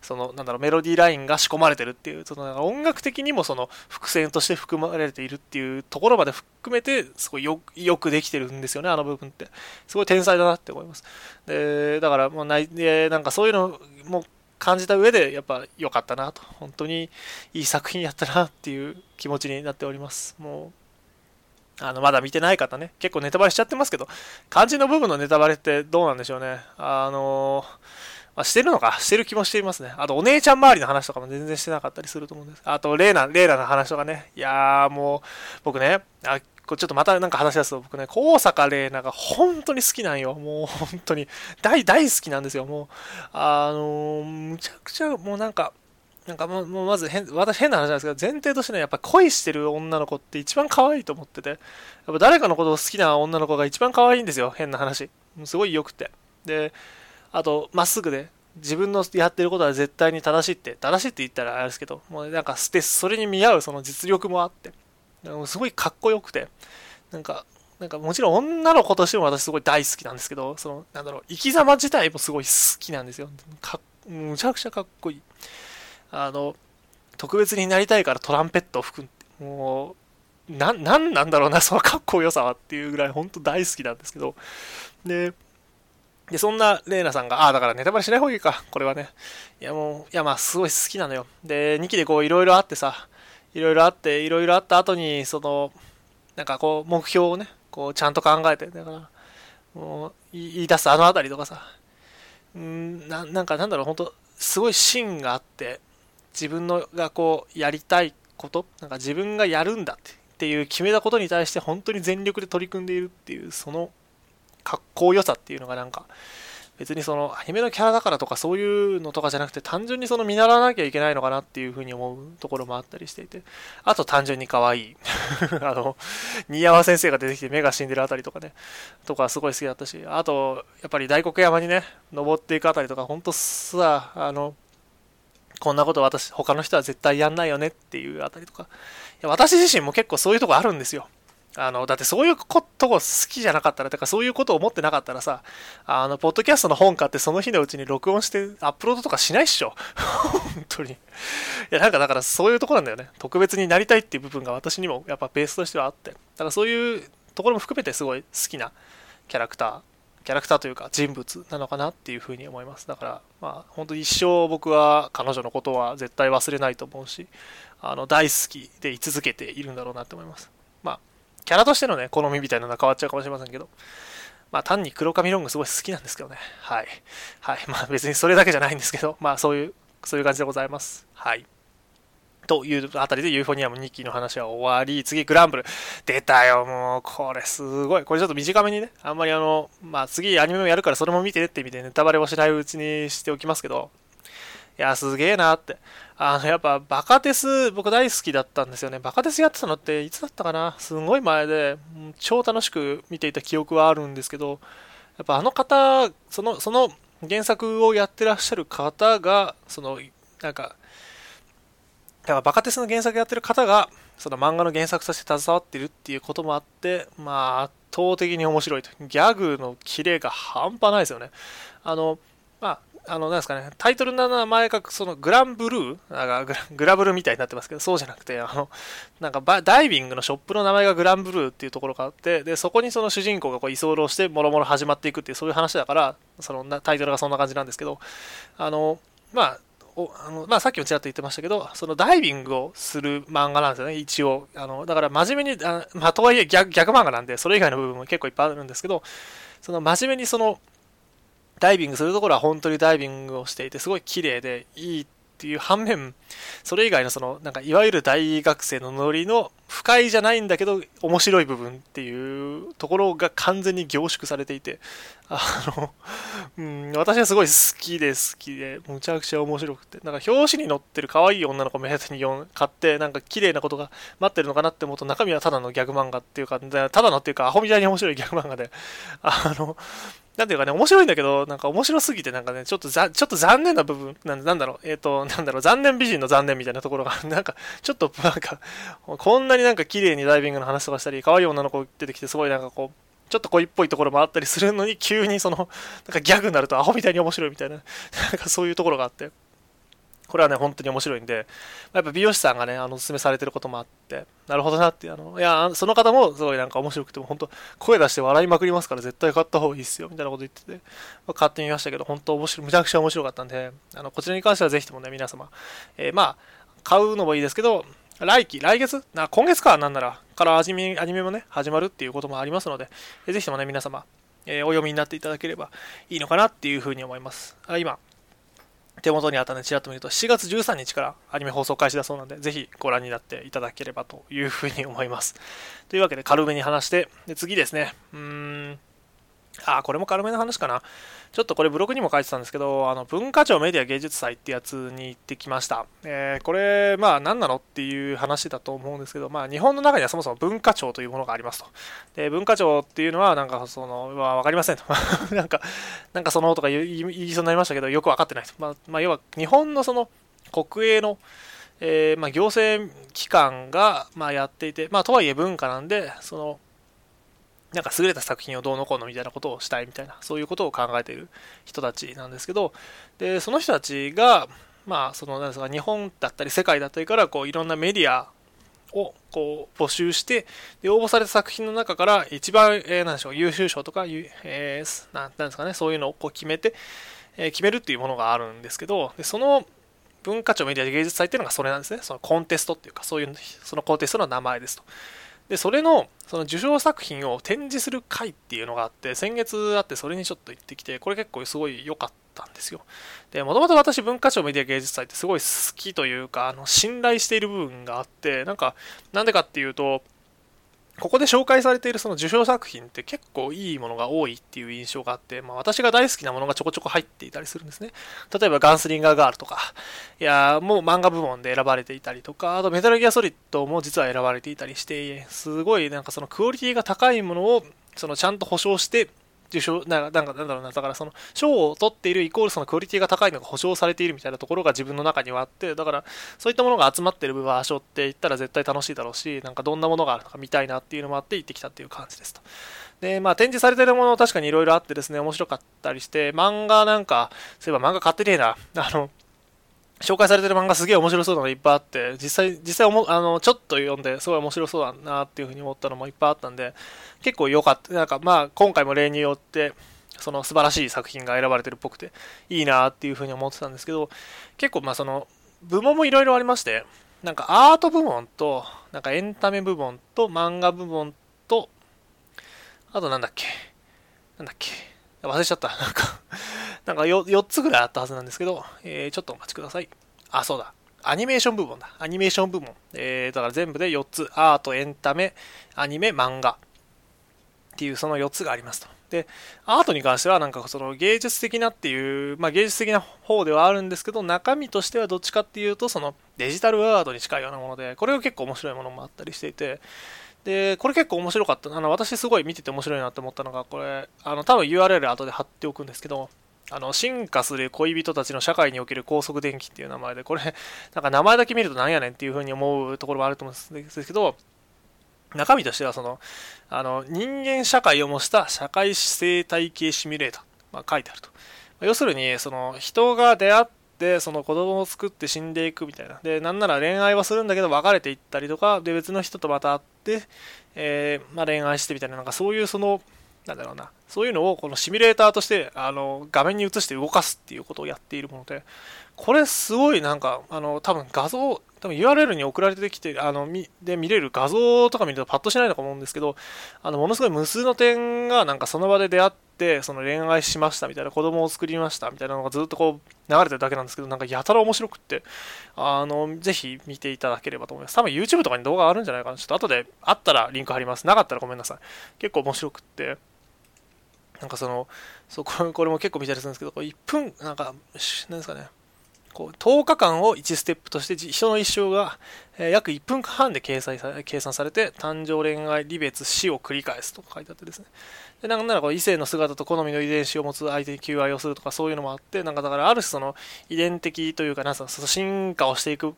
そのなんだろうメロディーラインが仕込まれてるっていうその音楽的にもその伏線として含まれているっていうところまで含めてすごいよくできてるんですよねあの部分って。すごい天才だなって思います。でだからもうないなんかそういうのも感じた上でやっぱ良かったなと本当にいい作品やったなっていう気持ちになっております。もうあのまだ見てない方ね結構ネタバレしちゃってますけど漢字の部分のネタバレってどうなんでしょうね。あのーまあ、してるのか、してる気もしていますね。あと、お姉ちゃん周りの話とかも全然してなかったりすると思うんです。あと、レーナ、レーナの話とかね。いやー、もう、僕ね、あ、こちょっとまたなんか話し出すと、僕ね、高坂玲奈が本当に好きなんよ。もう本当に。大、大好きなんですよ。もう、あのー、むちゃくちゃ、もうなんか、なんかもうまず変、私変な話なんですけど、前提としてね、やっぱ恋してる女の子って一番可愛いと思ってて、やっぱ誰かのことを好きな女の子が一番可愛いんですよ。変な話。すごい良くて。で、あと、まっすぐで、自分のやってることは絶対に正しいって、正しいって言ったらあれですけど、もうなんか、それに見合うその実力もあって、すごいかっこよくて、なんか、なんかもちろん女の子としても私すごい大好きなんですけど、その、なんだろう、生き様自体もすごい好きなんですよ。かむちゃくちゃかっこいい。あの、特別になりたいからトランペットを吹く。もう、な、なんなんだろうな、そのかっこよさはっていうぐらい本当大好きなんですけど。で、で、そんなレイナさんが、ああ、だからネタバレしない方がいいか、これはね。いやもう、いやまあすごい好きなのよ。で、2期でこういろいろあってさ、いろいろあって、いろいろあった後に、その、なんかこう、目標をね、こう、ちゃんと考えて、だから、もう、言い出すあのあたりとかさ、うんななんかなんだろう、本当すごい芯があって、自分のがこう、やりたいこと、なんか自分がやるんだってっていう決めたことに対して本当に全力で取り組んでいるっていう、その、格好良さっていうのがなんか、別にそのアニメのキャラだからとかそういうのとかじゃなくて単純にその見習わなきゃいけないのかなっていうふうに思うところもあったりしていてあと単純に可愛い。あの新山先生が出てきて目が死んでるあたりとかね。とかすごい好きだったし。あとやっぱり大黒山にね登っていくあたりとかほんとさあのこんなこと私他の人は絶対やんないよねっていうあたりとか。いや私自身も結構そういうとこあるんですよ。あの、だってそういうこと好きじゃなかったら、だかそういうことを思ってなかったらさ、あの、ポッドキャストの本買ってその日のうちに録音してアップロードとかしないっしょ。本当に。いや、なんかだからそういうとこなんだよね。特別になりたいっていう部分が私にもやっぱベースとしてはあって。だからそういうところも含めてすごい好きなキャラクター、キャラクターというか人物なのかなっていうふうに思います。だから、まあ、本当一生僕は彼女のことは絶対忘れないと思うし、あの、大好きで居続けているんだろうなって思います。まあ、キャラとしてのね、好みみたいなのは変わっちゃうかもしれませんけど、まあ単に黒髪ロングすごい好きなんですけどね。はい。はい。まあ別にそれだけじゃないんですけど、まあそういう、そういう感じでございます。はい。というあたりでユーフォニアム2期の話は終わり、次グランブル。出たよ、もう、これすごい。これちょっと短めにね、あんまりあの、まあ次アニメもやるからそれも見てねって意味でネタバレをしないうちにしておきますけど、いや、すげえなって。あの、やっぱ、バカテス、僕大好きだったんですよね。バカテスやってたのって、いつだったかな？すごい前で、超楽しく見ていた記憶はあるんですけど、やっぱあの方、その、その原作をやってらっしゃる方が、その、なんか、だからバカテスの原作やってる方が、その漫画の原作として携わってるっていうこともあって、まあ、圧倒的に面白いと。ギャグのキレが半端ないですよね。あの、あ、の、なんですかね、タイトルの名前が、その、グランブルー？なんかグラブルみたいになってますけど、そうじゃなくて、あの、なんかダイビングのショップの名前がグランブルーっていうところがあって、で、そこにその主人公がこう居候して、もろもろ始まっていくっていう、そういう話だから、そのタイトルがそんな感じなんですけど、あの、まあ、おあのまあ、さっきもちらっと言ってましたけど、そのダイビングをする漫画なんですよね、一応。あのだから真面目に、あまあ、とはいえ逆逆漫画なんで、それ以外の部分も結構いっぱいあるんですけど、その真面目にそのダイビングするところは本当にダイビングをしていて、すごい綺麗でいいっていう反面、それ以外のその、なんかいわゆる大学生のノリの不快じゃないんだけど面白い部分っていうところが完全に凝縮されていて、あの、うん、私はすごい好きで好きで、むちゃくちゃ面白くて、なんか表紙に載ってる可愛い女の子目当てに買って、なんか綺麗なことが待ってるのかなって思うと中身はただのギャグ漫画っていうか、ただのっていうかアホみたいに面白いギャグ漫画で、あの、なんていうかね、面白いんだけど、なんか面白すぎて、なんかね、ちょっとざ、ちょっと残念な部分、なんなんだろう、えっ、ー、と、なんだろう、残念美人の残念みたいなところが、なんか、ちょっと、なんか、こんなになんか綺麗にダイビングの話とかしたり、可愛い女の子出てきて、すごいなんかこう、ちょっと恋っぽいところもあったりするのに、急にその、なんかギャグになるとアホみたいに面白いみたいな、なんかそういうところがあって、これはね、本当に面白いんで、やっぱ美容師さんがね、あの、お勧めされてることもあって、なるほどなって、あの、いや、その方もすごいなんか面白くても、本当声出して笑いまくりますから絶対買った方がいいっすよ、みたいなこと言ってて、まあ、買ってみましたけど、本当面白い、むちゃくちゃ面白かったんで、あの、こちらに関してはぜひともね、皆様、えー、まあ、買うのもいいですけど、来期、来月？な今月か、なんなら、からアニメアニメもね、始まるっていうこともありますので、えー、ぜひともね、皆様、えー、お読みになっていただければいいのかなっていうふうに思います。あ今、手元にあったので、ちらっと見ると、7月13日からアニメ放送開始だそうなんで、ぜひご覧になっていただければというふうに思います。というわけで、軽めに話して、で次ですね、うーん、あ、これも軽めの話かな。ちょっとこれブログにも書いてたんですけど、あの文化庁メディア芸術祭ってやつに行ってきました。えー、これ、まあ何なのっていう話だと思うんですけど、まあ日本の中にはそもそも文化庁というものがありますと。で、文化庁っていうのはなんかその、まあ、わかりませんと。なんか、なんかそのとか言い言いそうになりましたけど、よくわかってないと。まあ、まあ、要は日本のその国営のえー、まあ、行政機関が、まあ、やっていて、まあ、とはいえ文化なんで、その、なんか優れた作品をどうのこうのみたいなことをしたいみたいな、そういうことを考えている人たちなんですけど、で、その人たちが、まあ、その、なんですか、日本だったり世界だったりから、こう、いろんなメディアを、こう、募集して、で、応募された作品の中から、一番、えー、なんでしょう、優秀賞とか、えー、なんですかね、そういうのをこう決めて、えー、決めるっていうものがあるんですけど、で、その、文化庁メディア芸術祭っていうのがそれなんですね。そのコンテストっていうか、そういう、そのコンテストの名前ですと。で、それの、その受賞作品を展示する会っていうのがあって、先月あってそれにちょっと行ってきて、これ結構すごい良かったんですよ。で、もともと私文化庁メディア芸術祭ってすごい好きというか、あの、信頼している部分があって、なんか、なんでかっていうと、ここで紹介されているその受賞作品って結構いいものが多いっていう印象があって、まあ、私が大好きなものがちょこちょこ入っていたりするんですね。例えばガンスリンガーガールとか、いや、もう漫画部門で選ばれていたりとか、あとメタルギアソリッドも実は選ばれていたりして、すごいなんかそのクオリティが高いものをそのちゃんと保証して受賞、なんか、なんだろうな、だからその、賞を取っているイコールそのクオリティが高いのが保証されているみたいなところが自分の中にはあって、だから、そういったものが集まっている場所って言ったら絶対楽しいだろうし、なんかどんなものがあるのか見たいなっていうのもあって行ってきたっていう感じですと。で、まあ展示されてるもの確かにいろいろあってですね、面白かったりして、漫画なんか、そういえば漫画買ってねえな、あの、紹介されてる漫画すげえ面白そうなのいっぱいあって、実際、実際おもあの、ちょっと読んですごい面白そうだなっていうふうに思ったのもいっぱいあったんで、結構良かった。なんかまあ、今回も例によって、その素晴らしい作品が選ばれてるっぽくて、いいなっていうふうに思ってたんですけど、結構まあその、部門もいろいろありまして、なんかアート部門と、なんかエンタメ部門と漫画部門と、あとなんだっけ、なんだっけ、忘れちゃった。なんかなんか 4, 4つぐらいあったはずなんですけど、えー、ちょっとお待ちください。あ、そうだ。アニメーション部門だ。アニメーション部門。えー、だから全部で4つ。アート、エンタメ、アニメ、漫画。っていうその4つがありますと。で、アートに関してはなんかその芸術的なっていう、まあ芸術的な方ではあるんですけど、中身としてはどっちかっていうと、そのデジタルアートに近いようなもので、これが結構面白いものもあったりしていて、で、これ結構面白かった。あの、私すごい見てて面白いなって思ったのが、これ、あの、多分 URL 後で貼っておくんですけど、あの、進化する恋人たちの社会における高速電気っていう名前で、これ、なんか名前だけ見るとなんやねんっていう風に思うところもあると思うんですけど、中身としてはその、あの、人間社会を模した社会生態系シミュレーター、まあ、書いてあると。要するに、その、人が出会って、その子供を作って死んでいくみたいな。で、なんなら恋愛はするんだけど別れていったりとか、で、別の人とまた会って、えー、まあ、恋愛してみたいな、なんかそういうその、なんだろうな、そういうのをこのシミュレーターとして、あの、画面に映して動かすっていうことをやっているもので、これすごいなんか、あの、多分画像、多分 URL に送られてきて、あの、み、で見れる画像とか見るとパッとしないのか思うんですけど、あの、ものすごい無数の点がなんかその場で出会って、その恋愛しましたみたいな、子供を作りましたみたいなのがずっとこう流れてるだけなんですけど、なんかやたら面白くって、あの、ぜひ見ていただければと思います。多分 YouTube とかに動画あるんじゃないかな。ちょっと後であったらリンク貼ります。なかったらごめんなさい。結構面白くって、なんかその、そうこれも結構見たりするんですけど、1分、なんか、なんですかね、こう10日間を1ステップとして人の一生が、えー、約1分半で計算さ計算されて誕生恋愛離別死を繰り返すと書いてあってですね。でなんならこう異性の姿と好みの遺伝子を持つ相手に求愛をするとかそういうのもあってなんかだからある種その遺伝的というかなんかその進化をしていく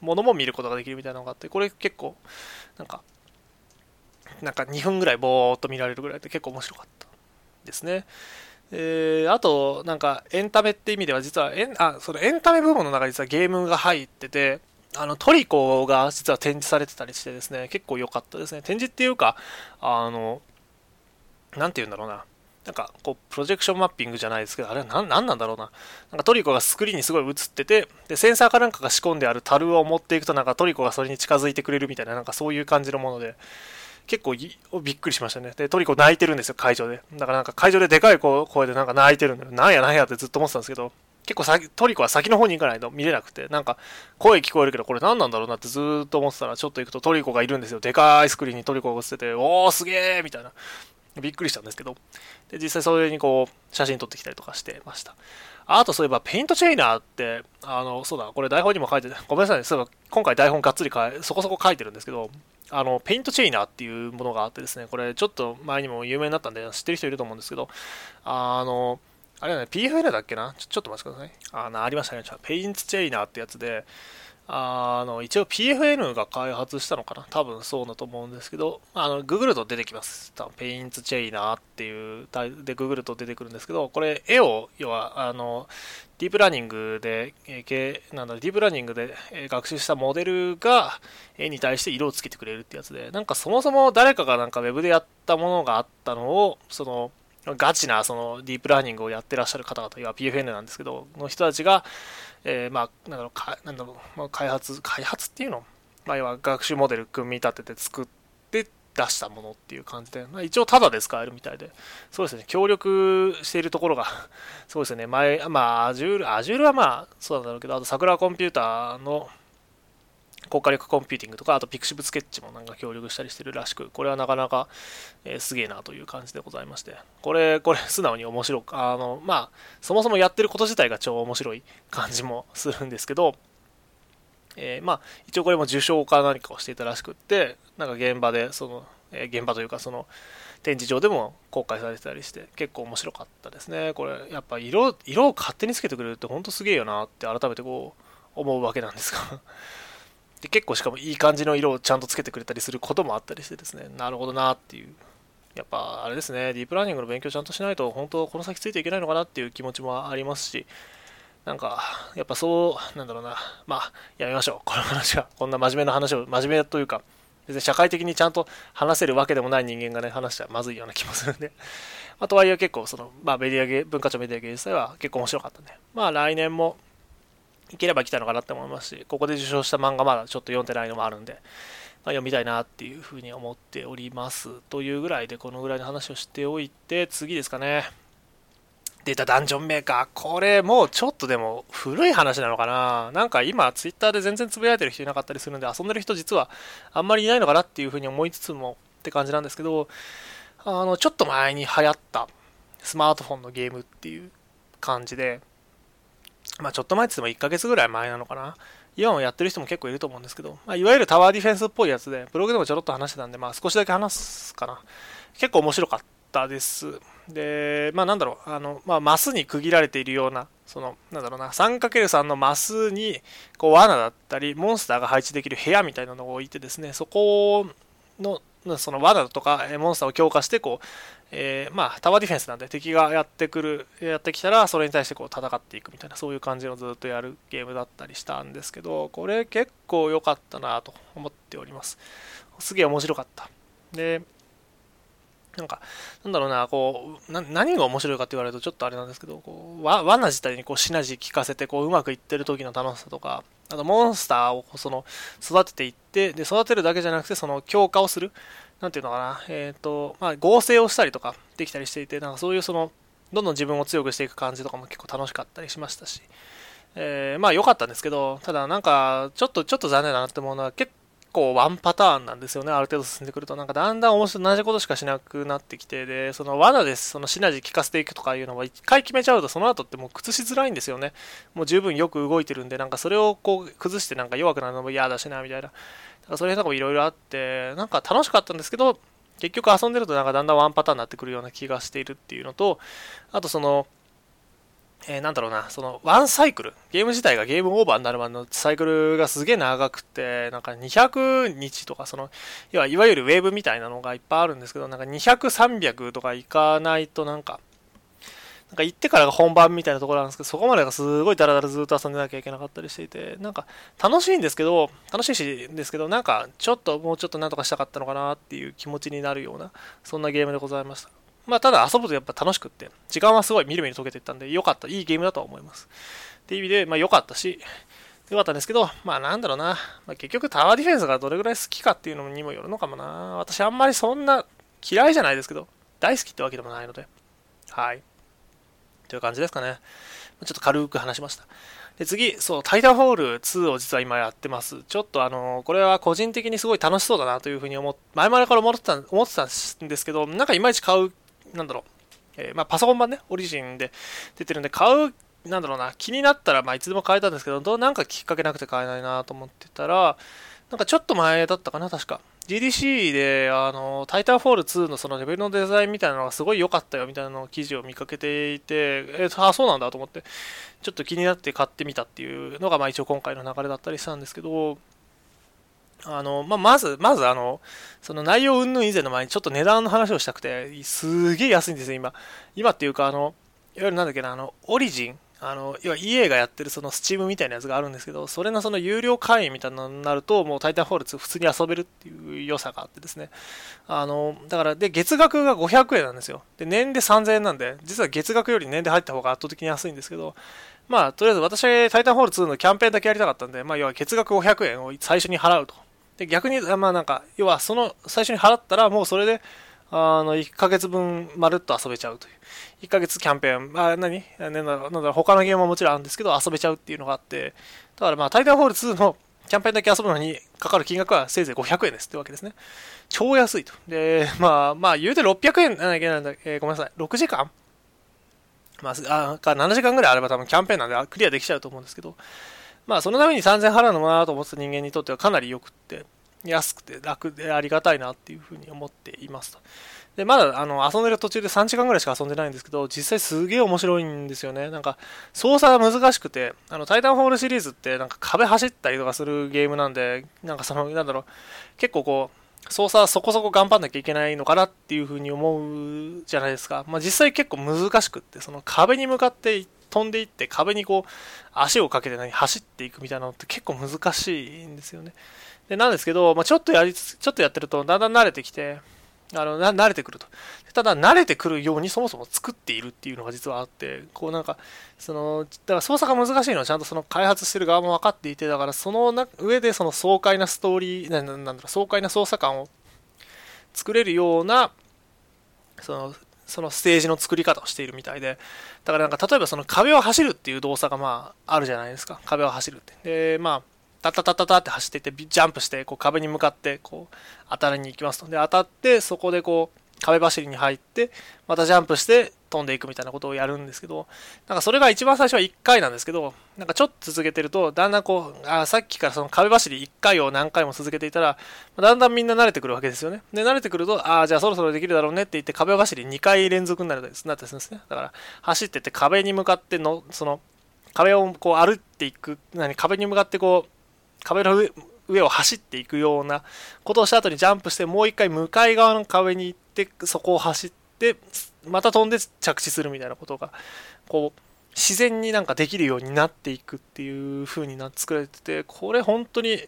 ものも見ることができるみたいなのがあってこれ結構なんかなんか2分ぐらいぼーっと見られるぐらいで結構面白かった。ですね。えー、あと、なんか、エンタメって意味では、実はエン、あ、そのエンタメ部門の中に実はゲームが入ってて、あの、トリコが実は展示されてたりしてですね、結構良かったですね。展示っていうか、あの、なんて言うんだろうな。なんか、こう、プロジェクションマッピングじゃないですけど、あれは何なんだろうな。なんかトリコがスクリーンにすごい映ってて、で、センサーかなんかが仕込んである樽を持っていくと、なんかトリコがそれに近づいてくれるみたいな、なんかそういう感じのもので、結構びっくりしましたね。で、トリコ泣いてるんですよ、会場で。だからなんか会場ででかい声でなんか泣いてるんだよ。なんやなんやってずっと思ってたんですけど、結構先トリコは先の方に行かないと見れなくて、なんか声聞こえるけどこれ何なんだろうなってずっと思ってたら、ちょっと行くとトリコがいるんですよ。でかいスクリーンにトリコが映ってて、おーすげーみたいな。びっくりしたんですけど、で、実際それにこう、写真撮ってきたりとかしてました。あとそういえば、 PaintsChainer って、あの、そうだ、これ台本にも書いて、ごめんなさいね、そういえば今回台本がっつりそこそこ書いてるんですけど、あの、 PaintsChainer っていうものがあってですね、これちょっと前にも有名になったんで知ってる人いると思うんですけど、あの、あれだね、PFL だっけな？ちょちょっと待ってください。あの、ありましたね。 PaintsChainer ってやつで、あの一応 PFN が開発したのかな多分そうだと思うんですけど、あのググると出てきます。 PaintsChainer っていうでググると出てくるんですけど、これ絵を要はあのディープラーニングで、えなんだディープラーニングで学習したモデルが絵に対して色をつけてくれるってやつで、なんかそもそも誰かがなんか Web でやったものがあったのを、そのガチなそのディープラーニングをやってらっしゃる方々、いわ PFN なんですけど、の人たちが、えー、まあ、なんだろう、かなんだろう、まあ、開発、開発っていうの、まあ、要は学習モデル組み立てて作って出したものっていう感じで、まあ、一応タダで使えるみたいで、そうですね、協力しているところが、そうですね、前、まあ、Azure、Azure はまあ、そうなんだろうけど、あとさくらコンピューターの、高火力コンピューティングとか、あと pixiv Sketch もなんか協力したりしてるらしく、これはなかなか、えー、すげえなという感じでございまして、これ、これ、素直に面白く、あの、まあ、そもそもやってること自体が超面白い感じもするんですけど、えー、まあ、一応これも受賞か何かをしていたらしくって、なんか現場で、その、えー、現場というか、その、展示場でも公開されてたりして結構面白かったですね。これやっぱ色色を勝手につけてくれるってほんとすげえよなって改めてこう思うわけなんですが。で結構しかもいい感じの色をちゃんとつけてくれたりすることもあったりしてですね。なるほどなっていう。やっぱあれですね。ディープラーニングの勉強ちゃんとしないと本当この先ついていけないのかなっていう気持ちもありますし。なんかやっぱそうなんだろうな。まあやめましょう。この話は。こんな真面目な話を真面目というか別に社会的にちゃんと話せるわけでもない人間がね話しちゃまずいような気もするんで。まあとはいえ結構その、まあ、メディア文化庁メディア芸術祭は結構面白かったんで。まあ来年もいければ来たのかなって思いますし、ここで受賞した漫画まだちょっと読んでないのもあるんで、まあ、読みたいなっていうふうに思っております。というぐらいで、このぐらいの話をしておいて、次ですかね。出たダンジョンメーカー。これもうちょっとでも古い話なのかななんか今ツイッターで全然つぶやいてる人いなかったりするんで遊んでる人実はあんまりいないのかなっていうふうに思いつつもって感じなんですけど、あの、ちょっと前に流行ったスマートフォンのゲームっていう感じで、まあ、ちょっと前って言っても1ヶ月ぐらい前なのかな。今もやってる人も結構いると思うんですけど、まあ、いわゆるタワーディフェンスっぽいやつで、ブログでもちょろっと話してたんで、まあ、少しだけ話すかな。結構面白かったです。で、まあ、なんだろう、あの、まあ、マスに区切られているような、その、なんだろうな、3×3 のマスに、こう、罠だったり、モンスターが配置できる部屋みたいなのを置いてですね、そこの、その罠とかモンスターを強化してこう、えー、まあタワーディフェンスなんで敵がやってくるやってきたらそれに対してこう戦っていくみたいなそういう感じのずっとやるゲームだったりしたんですけどこれ結構良かったなと思っておりますすげえ面白かったでなんか、なんだろうな、こう、何が面白いかって言われるとちょっとあれなんですけど、こう、わ罠自体にこうシナジー効かせて、こう、うまくいってる時の楽しさとか、あとモンスターをその育てていって、で、育てるだけじゃなくて、その強化をする。なんていうのかな、えっ、ー、と、まあ、合成をしたりとかできたりしていて、なんかそういうその、どんどん自分を強くしていく感じとかも結構楽しかったりしましたし、えー、まあ良かったんですけど、ただなんか、ちょっと、ちょっと残念だなって思うのは、結構ワンパターンなんですよね、ある程度進んでくると。なんかだんだん、同じことしかしなくなってきて、で、その罠で、そのシナジー効かせていくとかいうのは、一回決めちゃうと、その後ってもう崩しづらいんですよね。もう十分よく動いてるんで、なんかそれをこう崩してなんか弱くなるのも嫌だしな、みたいな。それとかもいろいろあって、なんか楽しかったんですけど、結局遊んでるとなんかだんだんワンパターンになってくるような気がしているっていうのと、あとその、えー、なんだろうな、その、ワンサイクル、ゲーム自体がゲームオーバーになるまでのサイクルがすげえ長くて、なんか200日とか、その、いわいわゆるウェーブみたいなのがいっぱいあるんですけど、なんか200、300とかいかないとなんか、なんか行ってからが本番みたいなところなんですけど、そこまでがすごいダラダラずっと遊んでなきゃいけなかったりしていて、なんか楽しいんですけど、楽しいしですけど、なんかちょっともうちょっとなんとかしたかったのかなっていう気持ちになるような、そんなゲームでございました。まあ、ただ遊ぶとやっぱ楽しくって、時間はすごいみるみる解けていったんで、良かった、いいゲームだとは思います。っていう意味で、まあ良かったし、良かったんですけど、まあなんだろうな、まあ、結局タワーディフェンスがどれぐらい好きかっていうのにもよるのかもな。私あんまりそんな嫌いじゃないですけど、大好きってわけでもないので、はい。という感じですかね。ちょっと軽く話しました。で次、そう、タイタンフォール2を実は今やってます。ちょっとあの、これは個人的にすごい楽しそうだなというふうに思っ前々から思ってた思ってたんですけど、なんかいまいち買うなんだろう、えー、まあ、パソコン版ね、オリジンで出てるんで、買う、なんだろうな、気になったら、まあ、いつでも買えたんですけど、どうなんかきっかけなくて買えないなと思ってたら、なんかちょっと前だったかな、確か。GDC で、あの、タイタンフォール2のそのレベルのデザインみたいなのがすごい良かったよみたいなの記事を見かけていて、えー、あ、そうなんだと思って、ちょっと気になって買ってみたっていうのが、まあ一応今回の流れだったりしたんですけど、あの、まあ、まず、まずあの、その内容云々以前の前にちょっと値段の話をしたくて、すげえ安いんですよ、今。今っていうか、あの、いわゆるなんだっけな、あの、オリジンあの、要は EA がやってるその Steam みたいなやつがあるんですけど、それのその有料会員みたいなのになると、もうタイタンフォール2普通に遊べるっていう良さがあってですね。あの、だから、で、月額が500円なんですよ。で、年で3000円なんで、実は月額より年で入った方が圧倒的に安いんですけど、まあ、とりあえず私、タイタンフォール2のキャンペーンだけやりたかったんで、まあ、要は月額500円を最初に払うと。で、逆に、まあなんか、要はその最初に払ったら、もうそれで、あの、1ヶ月分まるっと遊べちゃうという。1ヶ月キャンペーン、まあ、何？なんだろう、なんだろう、他のゲームももちろんあるんですけど、遊べちゃうっていうのがあって、だからまあ、タイタンホール2のキャンペーンだけ遊ぶのにかかる金額はせいぜい500円ですってわけですね。超安いと。で、まあ、まあ、言うて600円。なんだけなんだ、えー、ごめんなさい、6時間？まあ、あ7時間ぐらいあれば多分キャンペーンなんでクリアできちゃうと思うんですけど、まあ、そのために3000払うのもなと思ってた人間にとってはかなり良くって、安くて楽でありがたいなっていうふうに思っていますと。で、まだあの遊んでる途中で3時間ぐらいしか遊んでないんですけど、実際すげえ面白いんですよね。なんか、操作が難しくて、あの、タイタンホールシリーズってなんか壁走ったりとかするゲームなんで、なんかその、なんだろう、結構こう、操作そこそこ頑張んなきゃいけないのかなっていうふうに思うじゃないですか。まあ実際結構難しくって、その壁に向かって飛んでいって壁にこう足をかけて何走っていくみたいなのって結構難しいんですよね。で、なんですけど、まあ、ちょっとやりつつ、ちょっとやってるとだんだん慣れてきて、あの、慣れてくると。ただ、慣れてくるようにそもそも作っているっていうのが実はあって、こうなんか、その、だから操作が難しいのはちゃんとその開発してる側も分かっていて、だからその上でその爽快なストーリー、ななんだろう、爽快な操作感を作れるような、その、そのステージの作り方をしているみたいで、だからなんか例えばその壁を走るっていう動作がまああるじゃないですか。壁を走るって。で、まあ、タタタタタって走っていって、ジャンプして、こう壁に向かって、こう、当たりに行きますと。で、当たって、そこでこう、壁走りに入って、またジャンプして飛んでいくみたいなことをやるんですけど、なんかそれが一番最初は1回なんですけど、なんかちょっと続けてると、だんだんこう、あさっきからその壁走り1回を何回も続けていたら、だんだんみんな慣れてくるわけですよね。で、慣れてくると、ああ、じゃあそろそろできるだろうねって言って壁走り2回連続になるですなったりするんですね。だから、走ってって壁に向かっての、その、壁をこう歩っていく、何、壁に向かってこう、壁の上を走っていくようなことをした後にジャンプしてもう一回向かい側の壁に行ってそこを走ってまた飛んで着地するみたいなことがこう自然になんかできるようになっていくっていう風にな作られててこれ本当に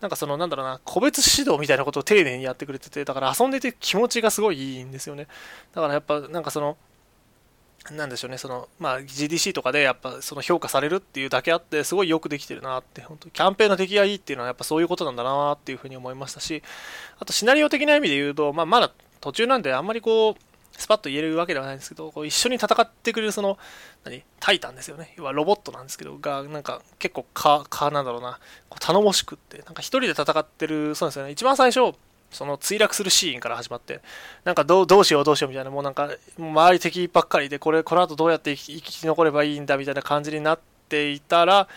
なんかそのなんだろうな個別指導みたいなことを丁寧にやってくれててだから遊んでて気持ちがすごいいいんですよねだからやっぱなんかそのなんでしょうね、その、まあ、GDC とかでやっぱその評価されるっていうだけあって、すごいよくできてるなって、本当キャンペーンの出来がいいっていうのはやっぱそういうことなんだなっていうふうに思いましたし、あとシナリオ的な意味で言うと、まあ、まだ途中なんであんまりこう、スパッと言えるわけではないんですけど、こう一緒に戦ってくれるその、何、タイタンですよね。要はロボットなんですけど、が、なんか結構か、か、なんだろうな、こう頼もしくって、なんか一人で戦ってる、そうですよね。一番最初、その墜落するシーンから始まって、なんかどうどうしようどうしようみたいな、もうなんか、周り敵ばっかりで、これ、この後どうやって生き残ればいいんだみたいな感じになっていたら、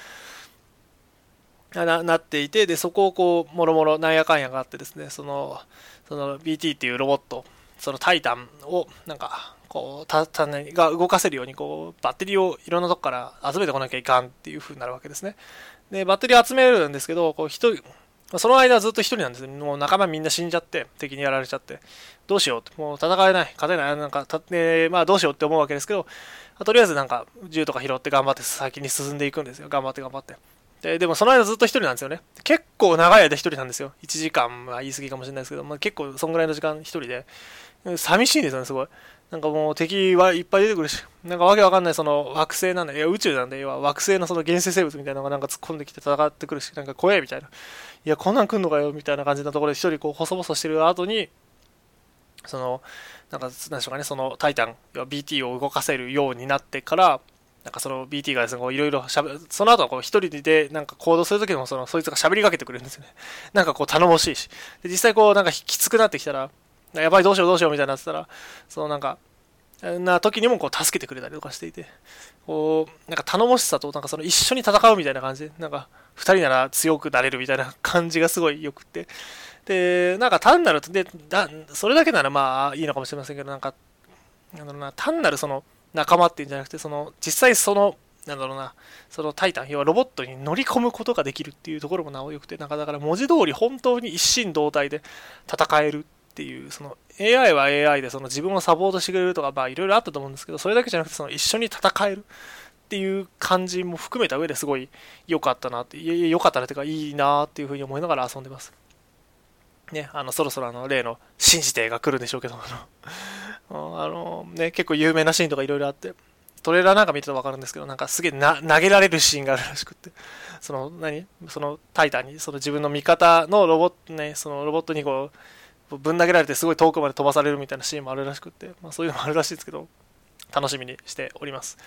ななっていて、で、そこをこう、もろもろなんやかんやがあってですね、その、その BT っていうロボット、そのタイタンを、なんか、こう、た、たね、が動かせるように、こう、バッテリーをいろんなとこから集めてこなきゃいかんっていう風になるわけですね。で、バッテリー集めるんですけど、こう、一人、まあ、その間はずっと一人なんですもう仲間みんな死んじゃって、敵にやられちゃって、どうしようって、もう戦えない、勝てない、なんか、たえー、まあどうしようって思うわけですけど、とりあえずなんか銃とか拾って頑張って先に進んでいくんですよ。頑張って頑張って。ででもその間ずっと一人なんですよね。結構長い間一人なんですよ。1時間は言い過ぎかもしれないですけど、まあ、結構そんぐらいの時間一人で。寂しいんですよね、すごい。なんかもう敵はいっぱい出てくるし、なんかわけわかんないその惑星なんだ、いや宇宙なんで、要は惑星のその原生生物みたいなのがなんか突っ込んできて戦ってくるし、なんか怖えみたいな。いや、こんなん来んのかよみたいな感じのところで一人こう細々してる後に、その、なんか、なんでしょうかね、そのタイタン、要は BT を動かせるようになってから、なんかその BT がですね、いろいろしゃべその後はこう一人でなんか行動するときもその、そいつが喋りかけてくれるんですよね。なんかこう頼もしいし。で、実際こうなんかきつくなってきたら、やばいどうしようどうしようみたいになってたら、そのなんか、な時にもこう助けてくれたりとかしていて、こう、なんか頼もしさと、なんかその一緒に戦うみたいな感じで、なんか二人なら強くなれるみたいな 感じがすごい良くって、で、なんか単なる、で、だそれだけならまあいいのかもしれませんけど、なんか、なんだろうな、単なるその仲間っていうんじゃなくて、その、実際その、なんだろうな、そのタイタン、要はロボットに乗り込むことができるっていうところもなおよくて、なんかだから文字通り本当に一心同体で戦えるっていう、その AI は AI でその自分をサポートしてくれるとか、まあいろいろあったと思うんですけど、それだけじゃなくて、その一緒に戦えるっていう感じも含めた上ですごい良かったなって、良かったなっていうかいいなっていうふうに思いながら遊んでます。ね、あの、そろそろあの、例の、信じてが来るんでしょうけど、あの、ね、結構有名なシーンとかいろいろあって、トレーラーなんか見てると分かるんですけど、なんかすげえな投げられるシーンがあるらしくって、その、何？その、タイタンに、その自分の味方のロボット、ね、そのロボットにこう、ぶん投げられてすごい遠くまで飛ばされるみたいなシーンもあるらしくって、まあそういうのもあるらしいですけど、楽しみにしております。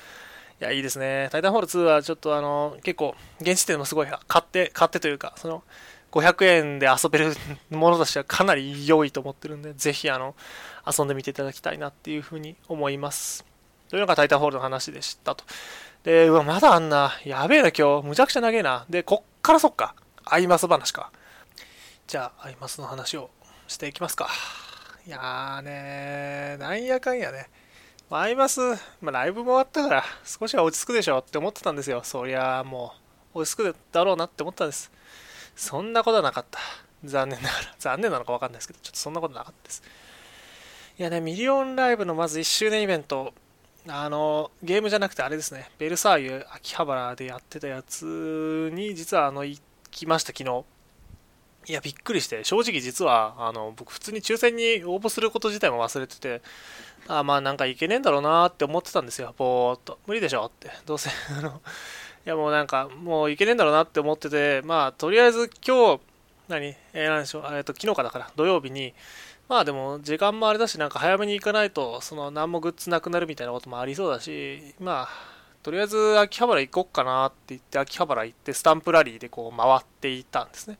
いや、いいですね。タイタンホール2はちょっとあの、結構、現時点でもすごい買って、買ってというか、その、500円で遊べるものとしてはかなり良いと思ってるんで、ぜひあの、遊んでみていただきたいなっていうふうに思います。というのがタイタンホールの話でしたと。で、うわ、まだあんな。やべえな、今日。むちゃくちゃ長えな。で、こっからそっか。アイマス話か。じゃあ、アイマスの話をしていきますか。いやーねなんやかんやね。アイマス、まあ、ライブも終わったから、少しは落ち着くでしょって思ってたんですよ。そりゃもう、落ち着くだろうなって思ったんです。そんなことはなかった。残念ながら。残念なのかわかんないですけど、ちょっとそんなことなかったです。いやね、ミリオンライブのまず1周年イベント、あの、ゲームじゃなくてあれですね、ベルサーユ秋葉原でやってたやつに、実はあの、行きました、昨日。いや、びっくりして、正直実は、あの、僕普通に抽選に応募すること自体も忘れてて、あまあなんかいけねえんだろうなって思ってたんですよ、ぼーっと。無理でしょって。どうせ、あの、いやもうなんか、もういけねえんだろうなって思ってて、まあとりあえず今日、何？えー、なんでしょう、えっと、昨日かだから、土曜日に、まあでも時間もあれだしなんか早めに行かないとその何もグッズなくなるみたいなこともありそうだしまあとりあえず秋葉原行こっかなって言って秋葉原行ってスタンプラリーでこう回っていたんですね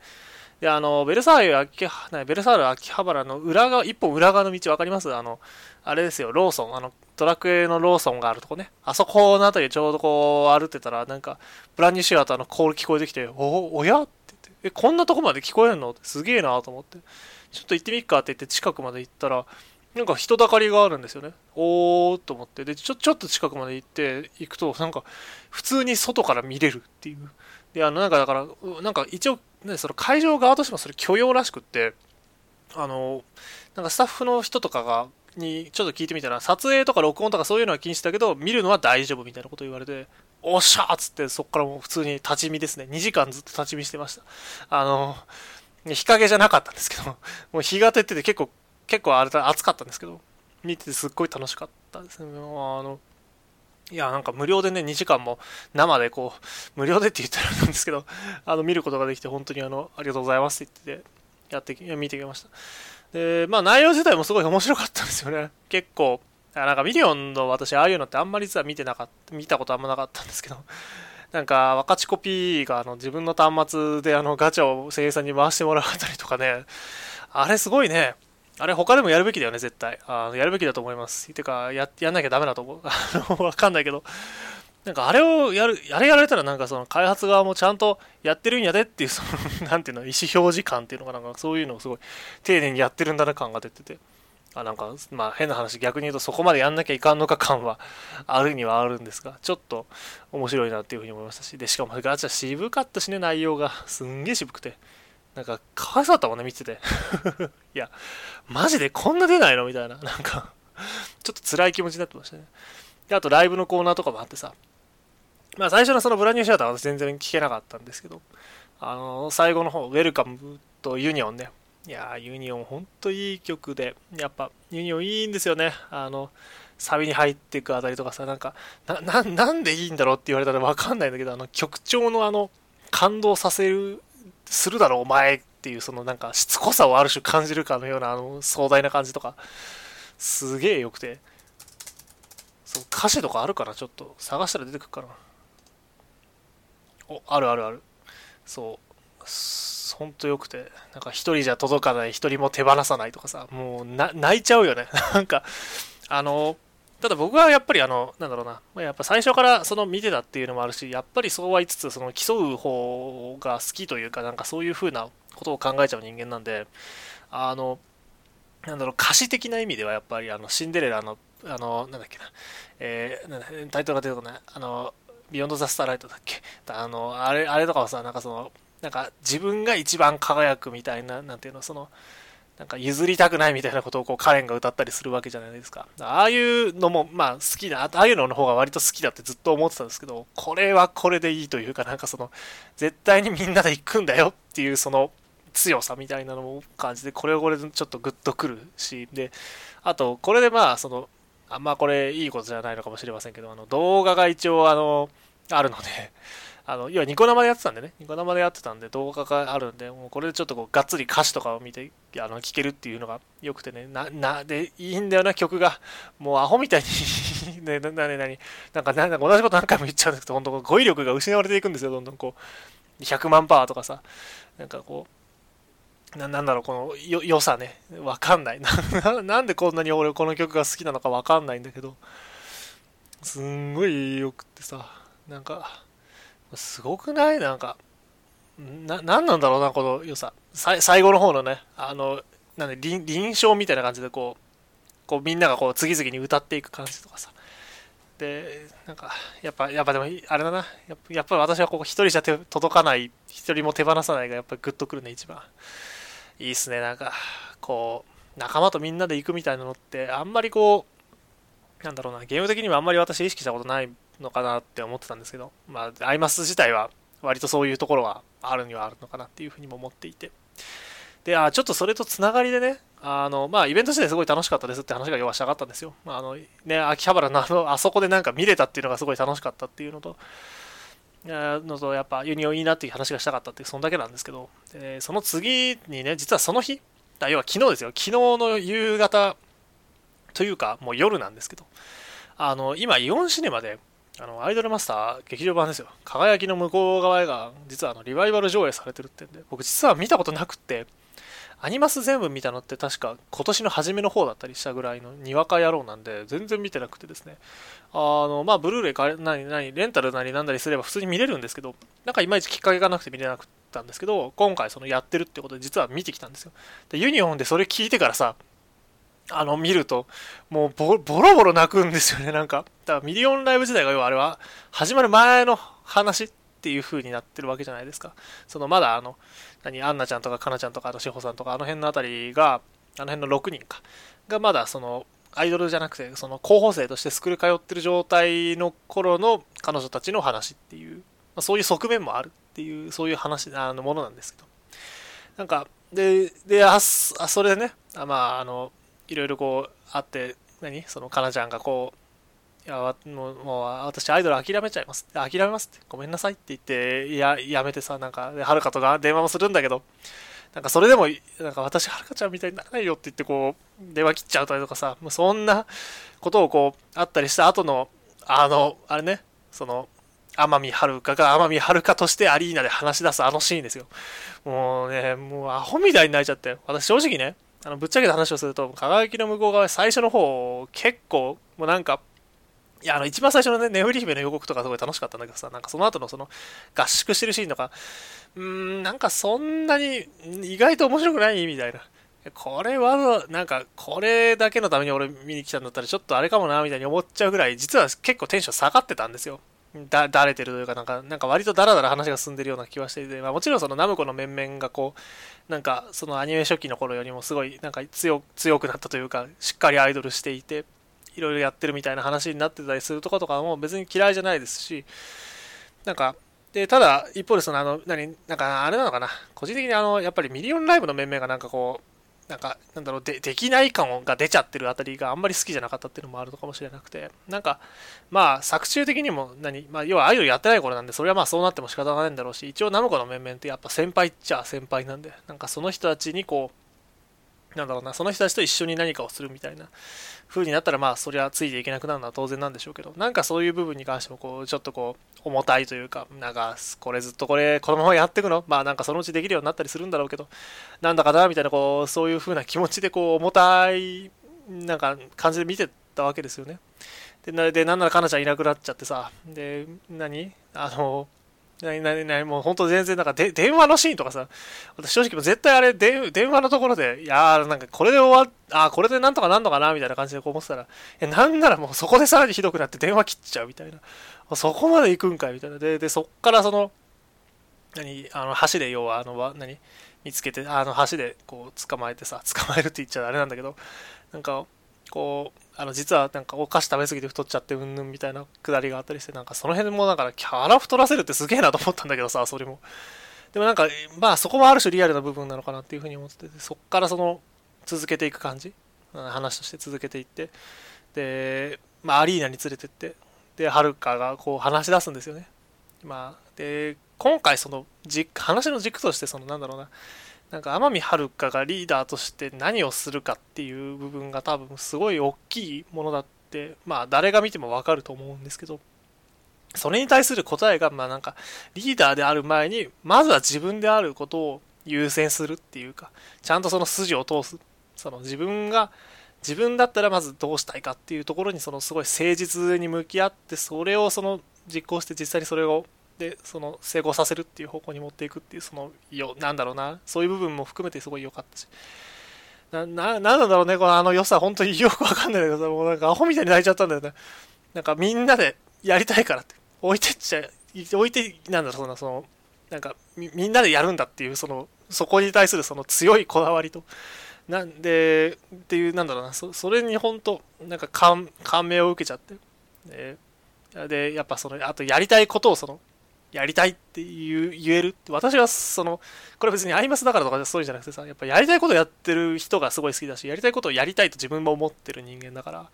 であのベルサーユ秋ベルサーユ秋葉原の裏側一本裏側の道分かります？あのあれですよローソン。あのドラクエのローソンがあるとこね。あそこの辺りちょうどこう歩ってたらなんかブランニュシアターのコール聞こえてきておおや？って言って。えこんなとこまで聞こえるの？ってすげえなと思って。ちょっと行ってみっかって言って近くまで行ったら、なんか人だかりがあるんですよね。おーと思って。で、ちょ、ちょっと近くまで行って、行くと、なんか、普通に外から見れるっていう。で、あの、なんかだから、なんか一応、ね、その会場側としてもそれ許容らしくって、あの、なんかスタッフの人とかが、にちょっと聞いてみたら、撮影とか録音とかそういうのは禁止だけど、見るのは大丈夫みたいなこと言われて、おっしゃーっつって、そっからもう普通に立ち見ですね。2時間ずっと立ち見してました。あの、日陰じゃなかったんですけど、もう日が照ってて結構、結構あれ暑かったんですけど、見ててすっごい楽しかったですね。あの、いや、なんか無料でね、2時間も生でこう、無料でって言ったらなんですけど、あの、見ることができて本当にあの、ありがとうございますって言ってて、やってき、見てきました。で、まあ内容自体もすごい面白かったんですよね。結構、なんかミリオンの私、ああいうのってあんまり実は見てなかった、見たことあんまなかったんですけど、なんか若ちコピーがあの自分の端末であのガチャを声優さんに回してもらうあたりとかね、あれすごいね。あれ他でもやるべきだよね、絶対。あやるべきだと思います。てか、や、やんなきゃダメだと思う。あの、わかんないけど。なんかあれをやる、あれやられたらなんかその開発側もちゃんとやってるんやでっていう、その、なんていうの、意思表示感っていうのかなんかそういうのをすごい丁寧にやってるんだな感が出てて。あなんか、まあ変な話、逆に言うとそこまでやんなきゃいかんのか感はあるにはあるんですが、ちょっと面白いなっていうふうに思いましたし、で、しかもガチャ渋かったしね、内容が。すんげえ渋くて。なんか、かわいそうだったもんね、見てて。いや、マジでこんな出ないの？みたいな。なんかちょっと辛い気持ちになってましたね。で、あとライブのコーナーとかもあってさ、まあ最初のその Brand New Theater は全然聞けなかったんですけど、あの、最後の方、 Welcome と Union ね、いやー、 Union、ほんといい曲で、やっぱ、 Union いいんですよね。あの、サビに入っていくあたりとかさ、なんか、な、ななんでいいんだろうって言われたらわかんないんだけど、あの、曲調のあの、感動させる、するだろ、お前っていう、そのなんか、しつこさをある種感じるかのような、あの、壮大な感じとか、すげえ良くて、そう、歌詞とかあるかなちょっと、探したら出てくるかな。お、あるあるある。そう。ほんと良くて、なんか一人じゃ届かない、一人も手放さないとかさ、もう泣いちゃうよね。なんか、あの、ただ僕はやっぱりあの、なんだろうな、やっぱ最初からその見てたっていうのもあるし、やっぱりそうは言いつつ、その競う方が好きというか、なんかそういう風なことを考えちゃう人間なんで、あの、なんだろう、歌詞的な意味ではやっぱり、あの、シンデレラの、あの、なんだっけな、えー、タイトルが出てこない、あの、ビヨンド・ザ・スターライトだっけ。あの、あれ、あれとかはさ、なんかその、なんか自分が一番輝くみたいな、なんていうの、その、なんか譲りたくないみたいなことをこうカレンが歌ったりするわけじゃないですか。ああいうのもまあ好きだ、ああいうのの方が割と好きだってずっと思ってたんですけど、これはこれでいいというかなんかその、絶対にみんなで行くんだよっていうその強さみたいなのも感じで、これはこれでちょっとグッとくるし、で、あとこれでまあその、あんまこれいいことじゃないのかもしれませんけど、あの動画が一応あの、あるので、あの、要はニコ生でやってたんでね、ニコ生でやってたんで動画があるんで、もうこれでちょっとこう、がっつり歌詞とかを見て、あの、聴けるっていうのが良くてね、な、な、で、いいんだよな、曲が。もうアホみたいにね、な、な、な、な、なんか、なんか同じこと何回も言っちゃうんですけど、本当語彙力が失われていくんですよ、どんどんこう、100万パーとかさ、なんかこう、ななんだろう、このよ良さね、わかんない。な。なんでこんなに俺この曲が好きなのかわかんないんだけど、すんごい良くってさ、なんか、すごくない？なんか、な、なんなんだろうな、この良さ。最後の方のね、あの、なんで、臨床みたいな感じでこう、こうみんながこう次々に歌っていく感じとかさ。で、なんか、やっぱ、やっぱでも、あれだな。やっぱやっぱり私はここ一人じゃ届かない、一人も手放さないがやっぱりグッとくるね、一番。いいっすね、なんか、こう、仲間とみんなで行くみたいなのって、あんまりこう、なんだろうな、ゲーム的にもあんまり私意識したことないのかなって思ってたんですけど、まあ、アイマス自体は割とそういうところはあるにはあるのかなっていうふうにも思っていて。で、あちょっとそれとつながりでね、あの、まあ、イベント自体すごい楽しかったですって話が要はしたかったんですよ。あの、ね、秋葉原のあの、あそこでなんか見れたっていうのがすごい楽しかったっていうのと、のと、やっぱユニオンいいなっていう話がしたかったっていう、そんだけなんですけど、でその次にね、実はその日、要は昨日ですよ、昨日の夕方というか、もう夜なんですけど、あの、今、イオンシネマで、あの、アイドルマスター劇場版ですよ。輝きの向こう側が、実はあの、リバイバル上映されてるってんで、僕実は見たことなくって、アニマス全部見たのって確か今年の初めの方だったりしたぐらいのにわか野郎なんで、全然見てなくてですね。あの、まあ、ブルーレイか、何、何、レンタルなりなんだりすれば普通に見れるんですけど、なんかいまいちきっかけがなくて見れなかったんですけど、今回そのやってるってことで実は見てきたんですよ。で、ユニオンでそれ聞いてからさ、あの、見ると、もうボロボロ泣くんですよね、なんか。だからミリオンライブ時代が要はあれは、始まる前の話っていう風になってるわけじゃないですか。そのまだあの、何、アンナちゃんとかカナちゃんとか、あの、志保さんとか、あの辺のあたりが、あの辺の6人か、がまだその、アイドルじゃなくて、その候補生としてスクール通ってる状態の頃の彼女たちの話っていう、まあ、そういう側面もあるっていう、そういう話、あの、ものなんですけど。なんか、で、で、あ、それでね、あまあ、あの、いろいろこうあって何？そのかなちゃんがこういやもうもう私アイドル諦めちゃいます諦めますってごめんなさいって言っていややめてさなんかはるかと電話もするんだけどなんかそれでもなんか私はるかちゃんみたいにならないよって言ってこう電話切っちゃうとかさもうそんなことをこうあったりした後のあのあれねその天海遥が天海遥としてアリーナで話し出すあのシーンですよ。もうね、もうアホみたいに泣いちゃって。私正直ね、あのぶっちゃけた話をすると、輝きの向こう側、最初の方、結構、もうなんか、いや、あの、一番最初のね、ネフリ姫の予告とかすごい楽しかったんだけどさ、なんかその後のその、合宿してるシーンとか、うーん、なんかそんなに、意外と面白くないみたいな。これは、なんか、これだけのために俺見に来たんだったら、ちょっとあれかもな、みたいに思っちゃうぐらい、実は結構テンション下がってたんですよ。だ、だれてるというか、なんか、なんか割とダラダラ話が進んでるような気はしていて、まあもちろんそのナムコの面々がこう、なんかそのアニメ初期の頃よりもすごいなんか強強くなったというか、しっかりアイドルしていて、いろいろやってるみたいな話になってたりするとことかも別に嫌いじゃないですし、なんか、で、ただ、一方でその、あの、何、なんか、あれなのかな、個人的にあの、やっぱりミリオンライブの面々がなんかこう、なんか、なんだろう、で、できない感が出ちゃってるあたりがあんまり好きじゃなかったっていうのもあるのかもしれなくて、なんか、まあ、作中的にも何、まあ、要はアイドルやってない頃なんで、それはまあそうなっても仕方がないんだろうし、一応ナムコの面々ってやっぱ先輩っちゃ先輩なんで、なんかその人たちにこう、なんだろうな、その人たちと一緒に何かをするみたいな風になったら、まあ、そりゃついていけなくなるのは当然なんでしょうけど、なんかそういう部分に関しても、こう、ちょっとこう、重たいというか、なんか、これずっとこれ、このままやっていくの？まあ、なんかそのうちできるようになったりするんだろうけど、なんだかな、みたいな、こう、そういう風な気持ちで、こう、重たい、なんか、感じで見てたわけですよね。で、なでなんならかなちゃんいなくなっちゃってさ、で、何？あの、なになになにもう本当全然なんかで電話のシーンとかさ、私正直も絶対あれで電話のところで、いやーなんかこれで終わっ、あーこれでなんとかなんのかなみたいな感じでこう思ってたら、え、なんならもうそこでさらにひどくなって電話切っちゃうみたいな。そこまで行くんかいみたいな。で、で、そっからその、何、あの、橋で要は、あの、何、見つけて、あの、橋でこう捕まえてさ、捕まえるって言っちゃあれなんだけど、なんか、こう、あの実はなんかお菓子食べ過ぎて太っちゃってうんぬんみたいなくだりがあったりしてなんかその辺もだからキャラ太らせるってすげえなと思ったんだけどさ それも。でもなんかまあそこもある種リアルな部分なのかなっていうふうに思っててそっからその続けていく感じ。話として続けていって。でまあアリーナに連れてって。ではるかがこう話し出すんですよね。まあで今回その話の軸としてそのなんだろうななんか天海遥がリーダーとして何をするかっていう部分が多分すごい大きいものだってまあ誰が見てもわかると思うんですけどそれに対する答えがまあなんかリーダーである前にまずは自分であることを優先するっていうかちゃんとその筋を通す。その自分が自分だったらまずどうしたいかっていうところにそのすごい誠実に向き合ってそれをその実行して実際にそれをでその成功させるっていう方向に持っていくっていうそのよなんだろうな。そういう部分も含めてすごい良かったし。なななんだろうねこのあの良さ本当によくわかんないけどもうなんかアホみたいに泣いちゃったんだよね。なんかみんなでやりたいからって。置いてっちゃ置いてなんだろうそのそのなんかみみんなでやるんだっていうそのそこに対するその強いこだわりと。なんでっていうなんだろうな。そそれに本当なんか感感銘を受けちゃって。ででやっぱそのあとやりたいことをそのやりたいって言えるって私はそのこれ別にアイマスだからとかそういうんじゃなくてさやっぱやりたいことやってる人がすごい好きだしやりたいことをやりたいと自分も思ってる人間だから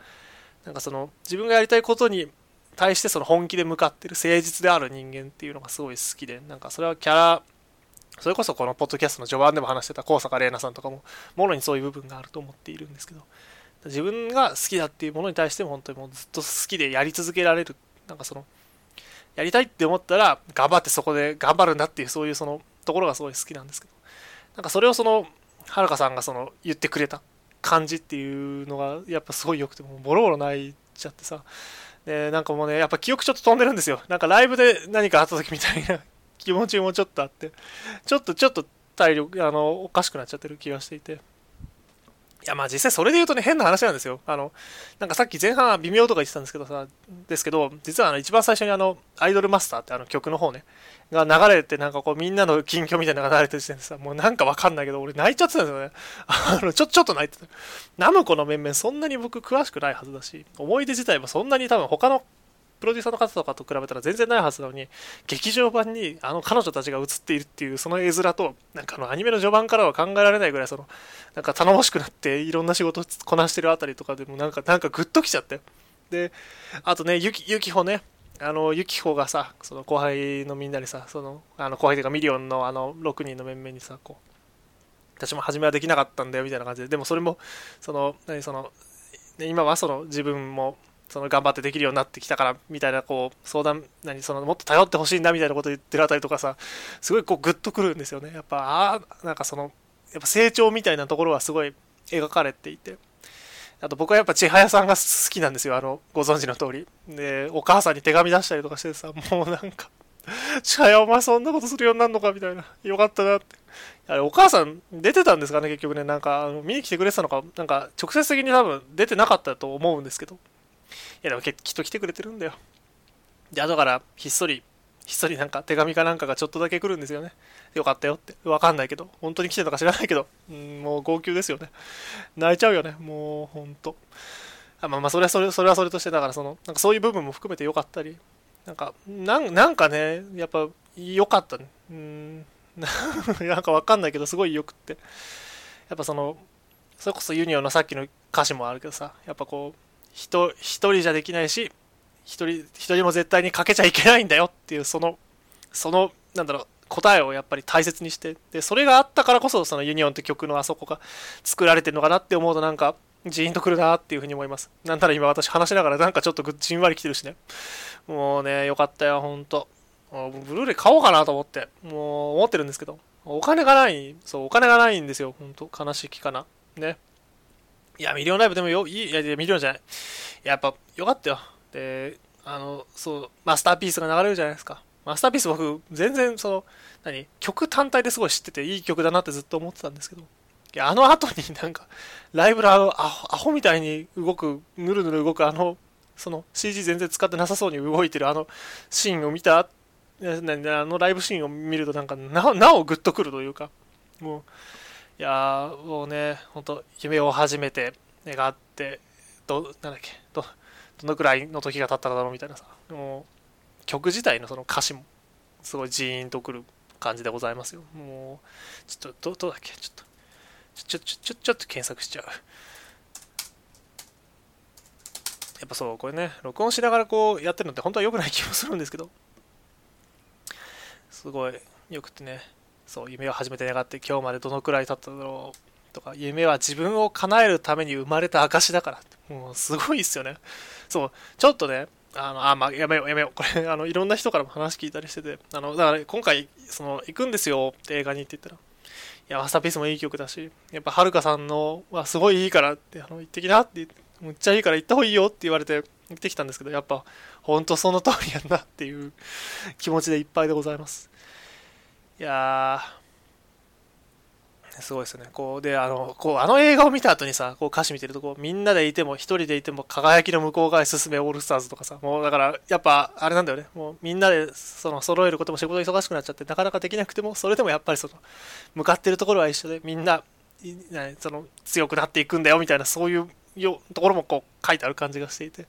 なんかその自分がやりたいことに対してその本気で向かってる誠実である人間っていうのがすごい好きでなんかそれはキャラそれこそこのポッドキャストの序盤でも話してた高坂玲奈さんとかももろにそういう部分があると思っているんですけど自分が好きだっていうものに対しても本当にもうずっと好きでやり続けられるなんかそのやりたいって思ったら頑張ってそこで頑張るんだっていうそういうそのところがすごい好きなんですけど。なんかそれをそのはるかさんがその言ってくれた感じっていうのがやっぱすごい良くてもうボロボロ泣いちゃってさ。でなんかもうねやっぱ記憶ちょっと飛んでるんですよ。なんかライブで何かあった時みたいな 気持ちもちょっとあって。ちょっとちょっと体力あのおかしくなっちゃってる気がしていて。いやまあ実際それで言うとね変な話なんですよ。あの、なんかさっき前半は微妙とか言ってたんですけどさ、ですけど、実はあの一番最初にあの、アイドルマスターってあの曲の方ね、が流れてなんかこうみんなの近況みたいなのが流れてる時点でさ、もうなんかわかんないけど俺泣いちゃってたんですよね。あの、ちょ、ちょっと泣いてた。ナムコの面々そんなに僕詳しくないはずだし、思い出自体もそんなに多分他のプロデューサーの方とかと比べたら全然ないはずなのに劇場版にあの彼女たちが映っているっていうその絵面となんかあのアニメの序盤からは考えられないぐらいそのなんか頼もしくなっていろんな仕事こなしてるあたりとかでもなんか なんかグッときちゃって。であとねゆきゆきほね。あのユキホがさその後輩のみんなにさそのあの後輩というかミリオンのあの6人の面々にさこう私も初めはできなかったんだよみたいな感じで。でもそれもその何その今はその自分もその頑張ってできるようになってきたからみたいなこう相談何そのもっと頼ってほしいんだみたいなこと言ってるあたりとかさすごいこうグッとくるんですよね。やっぱああなんかそのやっぱ成長みたいなところはすごい描かれていて。あと僕はやっぱ千早さんが好きなんですよ。あのご存知の通り。でお母さんに手紙出したりとかしてさもうなんか 千早お前そんなことするようになるのかみたいな。よかったなって。あれお母さん出てたんですかね結局ね。なんか見に来てくれてたのかなんか直接的に多分出てなかったと思うんですけど。いやでもきっと来てくれてるんだよ。で後からひっそりひっそりなんか手紙かなんかがちょっとだけ来るんですよね。よかったよって。わかんないけど。本当に来てたか知らないけど、うん、もう号泣ですよね。泣いちゃうよね。もう本当あまあまあそれはそれそれはそれとしてだからそのなんかそういう部分も含めてよかったり。なんかなんなんかねやっぱ良かったね。うん。なんかわかんないけどすごいよくって。やっぱそのそれこそ Union のさっきの歌詞もあるけどさ。やっぱこう一人じゃできないし一人一人も絶対に欠けちゃいけないんだよっていうそのそのなんだろう答えをやっぱり大切にしてでそれがあったからこそその Union って曲のあそこが作られてるのかなって思うとなんかジーンとくるなっていうふうに思います。なんたら今私話しながらなんかちょっとじんわりきてるしね。もうねよかったよほんと。ブルーレイ買おうかなと思って。もう思ってるんですけど。お金がない。そうお金がないんですよほんと。悲しきかな。ね。いや、ミリオンライブでもよ、いい、いや、ミリオンじゃない。やっぱ、よかったよ。で、あの、そう、 Masterpiece が流れるじゃないですか。 Masterpiece 僕、全然その、何、曲単体ですごい知ってていい曲だなってずっと思ってたんですけど、いや、あの後になんか、ライブがアホアホみたいに動く、ぬるぬる動くあの、その CG 全然使ってなさそうに動いてるあのシーンを見た、あのライブシーンを見るとなんかななおグッとくるというか、もう、いやもうね、本当夢を初めて願って、ど、なんだっけ、ど、どのくらいの時が経ったのだろうみたいなさ、もう、曲自体のその歌詞も、すごいジーンとくる感じでございますよ。もう、ちょっと、ど、どうだっけ、ちょっと、ちょ、ちょ、ちょ、ちょっと検索しちゃう。やっぱそう、これね、録音しながらこうやってるのって本当は良くない気もするんですけど、すごいよくてね、そう、夢を初めて願って今日までどのくらい経っただろうとか、夢は自分を叶えるために生まれた証だから。もうすごいっすよね。そう、ちょっとね、あの、あ、まあ、やめよう、やめよう。これ、あの、いろんな人からも話聞いたりしてて、あの、だから、今回、その、行くんですよって映画にって言ったら、いや、マスターピースもいい曲だし、やっぱ、はるかさんのはすごいいいからって、あの、行ってきなって言って、むっちゃいいから行った方がいいよって言われて、行ってきたんですけど、やっぱ、ほんとその通りやんなっていう気持ちでいっぱいでございます。いや、すごいですね。こう、で、あの、こう、あの映画を見た後にさ、こう歌詞見てると、こう、みんなでいても、一人でいても、輝きの向こう側へ進めオールスターズとかさ、もうだから、やっぱ、あれなんだよね。もう、みんなで、その、揃えることも仕事忙しくなっちゃって、なかなかできなくても、それでもやっぱりその、向かってるところは一緒で、みんな、その、強くなっていくんだよ、みたいな、そういうよところもこう、書いてある感じがしていて。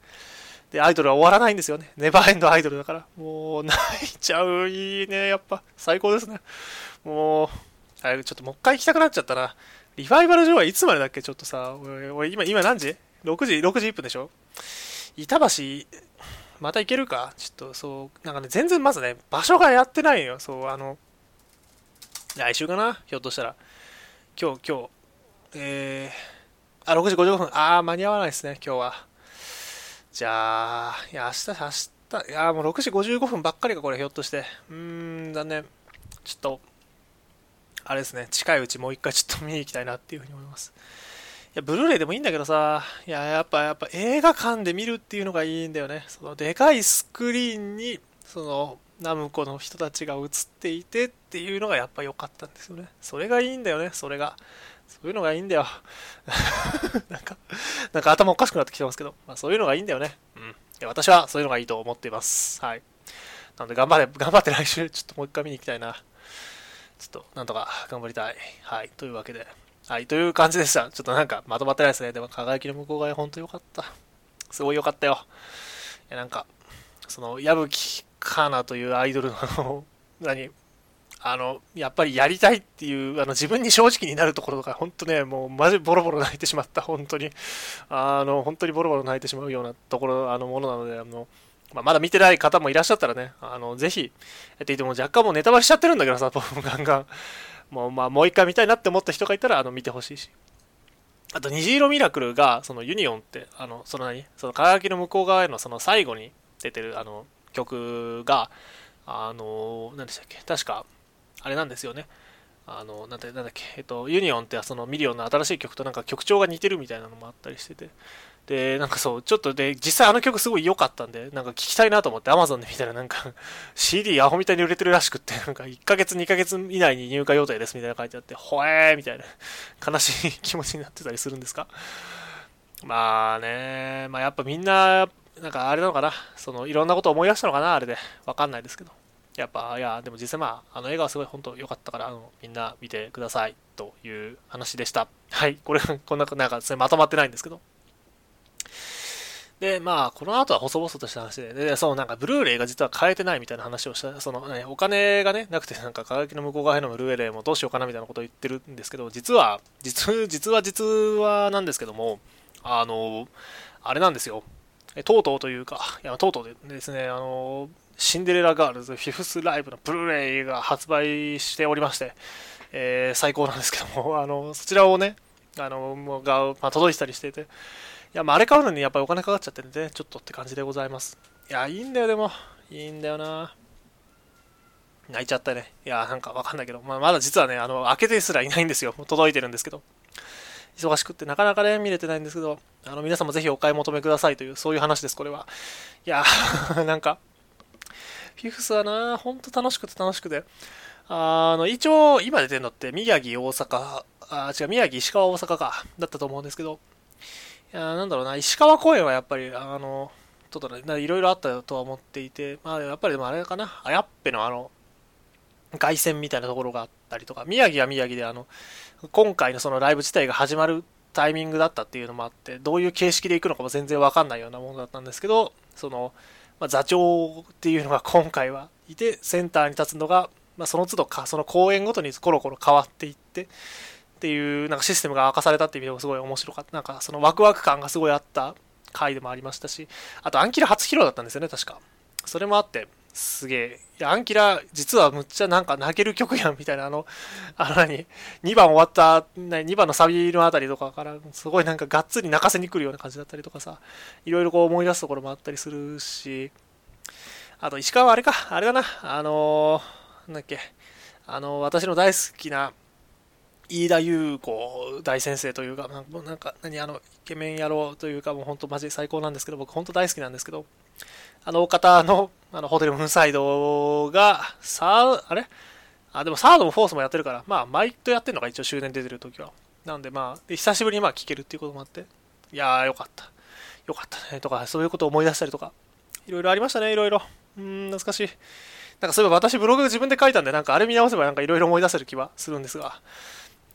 で、アイドルは終わらないんですよね。ネバーエンドアイドルだから。もう、泣いちゃう。いいね。やっぱ、最高ですね。もう、あれ、ちょっともう一回行きたくなっちゃったな。リファイバル上はいつまでだっけ？ちょっとさ、俺、今、今何時 ?6 時、6時1分でしょ？板橋、また行けるか？ちょっと、そう、なんかね、全然まずね、場所がやってないよ。そう、あの、来週かな？ひょっとしたら。今日、今日、えー、あ、6時55分。あー、間に合わないですね、今日は。じゃあ、いや、明日、明日、いや、もう6時55分ばっかりか、これ、ひょっとして。うーん、残念。ちょっと、あれですね、近いうちもう一回ちょっと見に行きたいなっていうふうに思います。いや、ブルーレイでもいいんだけどさ、いや、やっぱ、やっぱ映画館で見るっていうのがいいんだよね。その、でかいスクリーンに、その、ナムコの人たちが映っていてっていうのがやっぱ良かったんですよね。それがいいんだよね、それが。そういうのがいいんだよ。なんか、なんか頭おかしくなってきてますけど、まあ、そういうのがいいんだよね。うん。いや私はそういうのがいいと思っています。はい。なので頑張れ、頑張って来週ちょっともう一回見に行きたいな。ちょっとなんとか頑張りたい。はい。というわけで。はい。という感じでした。ちょっとなんかまとまってないですね。でも輝きの向こう側ほんとよかった。すごいよかったよ。いやなんか、その、矢吹かなというアイドルの 何、あの、やっぱりやりたいっていう、あの、自分に正直になるところとか、本当ね、もう、マジボロボロ泣いてしまった、本当に。あの、本当にボロボロ泣いてしまうようなところ、あの、ものなので、あの、まあ、まだ見てない方もいらっしゃったらね、あの、ぜひ、やっていても若干もうネタバレしちゃってるんだけどさ、僕ガンガン。もう、まあ、もう一回見たいなって思った人がいたら、あの、見てほしいし。あと、虹色ミラクルが、その Union って、あの、その何？その輝きの向こう側へのその最後に出てる、あの、曲が、あの、何でしたっけ？確か、あれなんですよね。あの、なんだっけ、えっと、 Union ってそのミリオンの新しい曲となんか曲調が似てるみたいなのもあったりしてて、で、なんかそう、ちょっとで、実際あの曲すごい良かったんで、なんか聞きたいなと思って Amazon で見たらなんか CD アホみたいに売れてるらしくって、なんか1ヶ月2ヶ月以内に入荷予定ですみたいな書いてあって、ほえーみたいな悲しい気持ちになってたりするんですか？まあね、まあやっぱみんな、なんかあれなのかな、そのいろんなこと思い出したのかな、あれで。わかんないですけど。やっぱ、いや、でも実際まあ、あの映画はすごい本当良かったから、あのみんな見てくださいという話でした。はい、これ、こんな、なんかそれまとまってないんですけど。で、まあ、この後は細々とした話で、で、そのなんか、ブルーレイが実は変えてないみたいな話をした、その、ね、お金がね、なくて、なんか、輝きの向こう側へのブルーレイもどうしようかなみたいなことを言ってるんですけど、実は、実、実は実はなんですけども、あの、あれなんですよ。とうとうというか、いや、とうとうでですね、あの、シンデレラガールズフィフスライブのブルーレイが発売しておりまして、えー、最高なんですけども、あの、そちらをね、あの、が、まあ、届いたりしていて、いや、まあ、あれ買うのにやっぱりお金かかっちゃってるんで、ちょっとって感じでございます。いや、いいんだよ、でも。いいんだよな。泣いちゃったね。いや、なんかわかんないけど、まあ、まだ実はね、あの、開けてすらいないんですよ。届いてるんですけど。忙しくってなかなかね、見れてないんですけど、あの、皆さんもぜひお買い求めくださいという、そういう話です、これは。いや、なんか、フィフスはな、ほんと楽しくて楽しくて。あの、一応、今出てるのって宮城、大阪、あ、違う、宮城、石川、大阪か、だったと思うんですけど、いやなんだろうな、石川公園はやっぱり、あの、ちょっとね、いろいろあったとは思っていて、まあ、やっぱりでもあれかな、あやっぺのあの、凱旋みたいなところがあったりとか、宮城は宮城で、あの、今回のそのライブ自体が始まるタイミングだったっていうのもあって、どういう形式で行くのかも全然わかんないようなものだったんですけど、その、まあ、座長っていうのが今回はいて、センターに立つのが、まあ、その都度か、その公演ごとにコロコロ変わっていって、っていうなんかシステムが明かされたっていう意味でもすごい面白かった。なんかそのワクワク感がすごいあった回でもありましたし、あとアンキラ初披露だったんですよね、確か。それもあって、すげえ。アンキラ、実はむっちゃなんか泣ける曲やん、みたいな、あの、あの何、2番終わった、2番のサビのあたりとかから、すごいなんかがっつり泣かせに来るような感じだったりとかさ、いろいろこう思い出すところもあったりするし、あと石川はあれか、あれだな、あのー、なんだっけ、あのー、私の大好きな、飯田優子大先生というか、なんか、何、あの、イケメン野郎というか、もう本当マジ最高なんですけど、僕本当大好きなんですけど、あの方の、あの、ホテルムーンサイドが、サー、あれ？あ、でもサードもフォースもやってるから、まあ、毎度やってるのが一応終電出てる時は。なんでまあ、で久しぶりにまあ聞けるっていうこともあって、いやーよかった。よかったね、とか、そういうことを思い出したりとか、いろいろありましたね、いろいろ。うん、懐かしい。なんかそういえば私ブログ自分で書いたんで、なんかあれ見直せばなんかいろいろ思い出せる気はするんですが、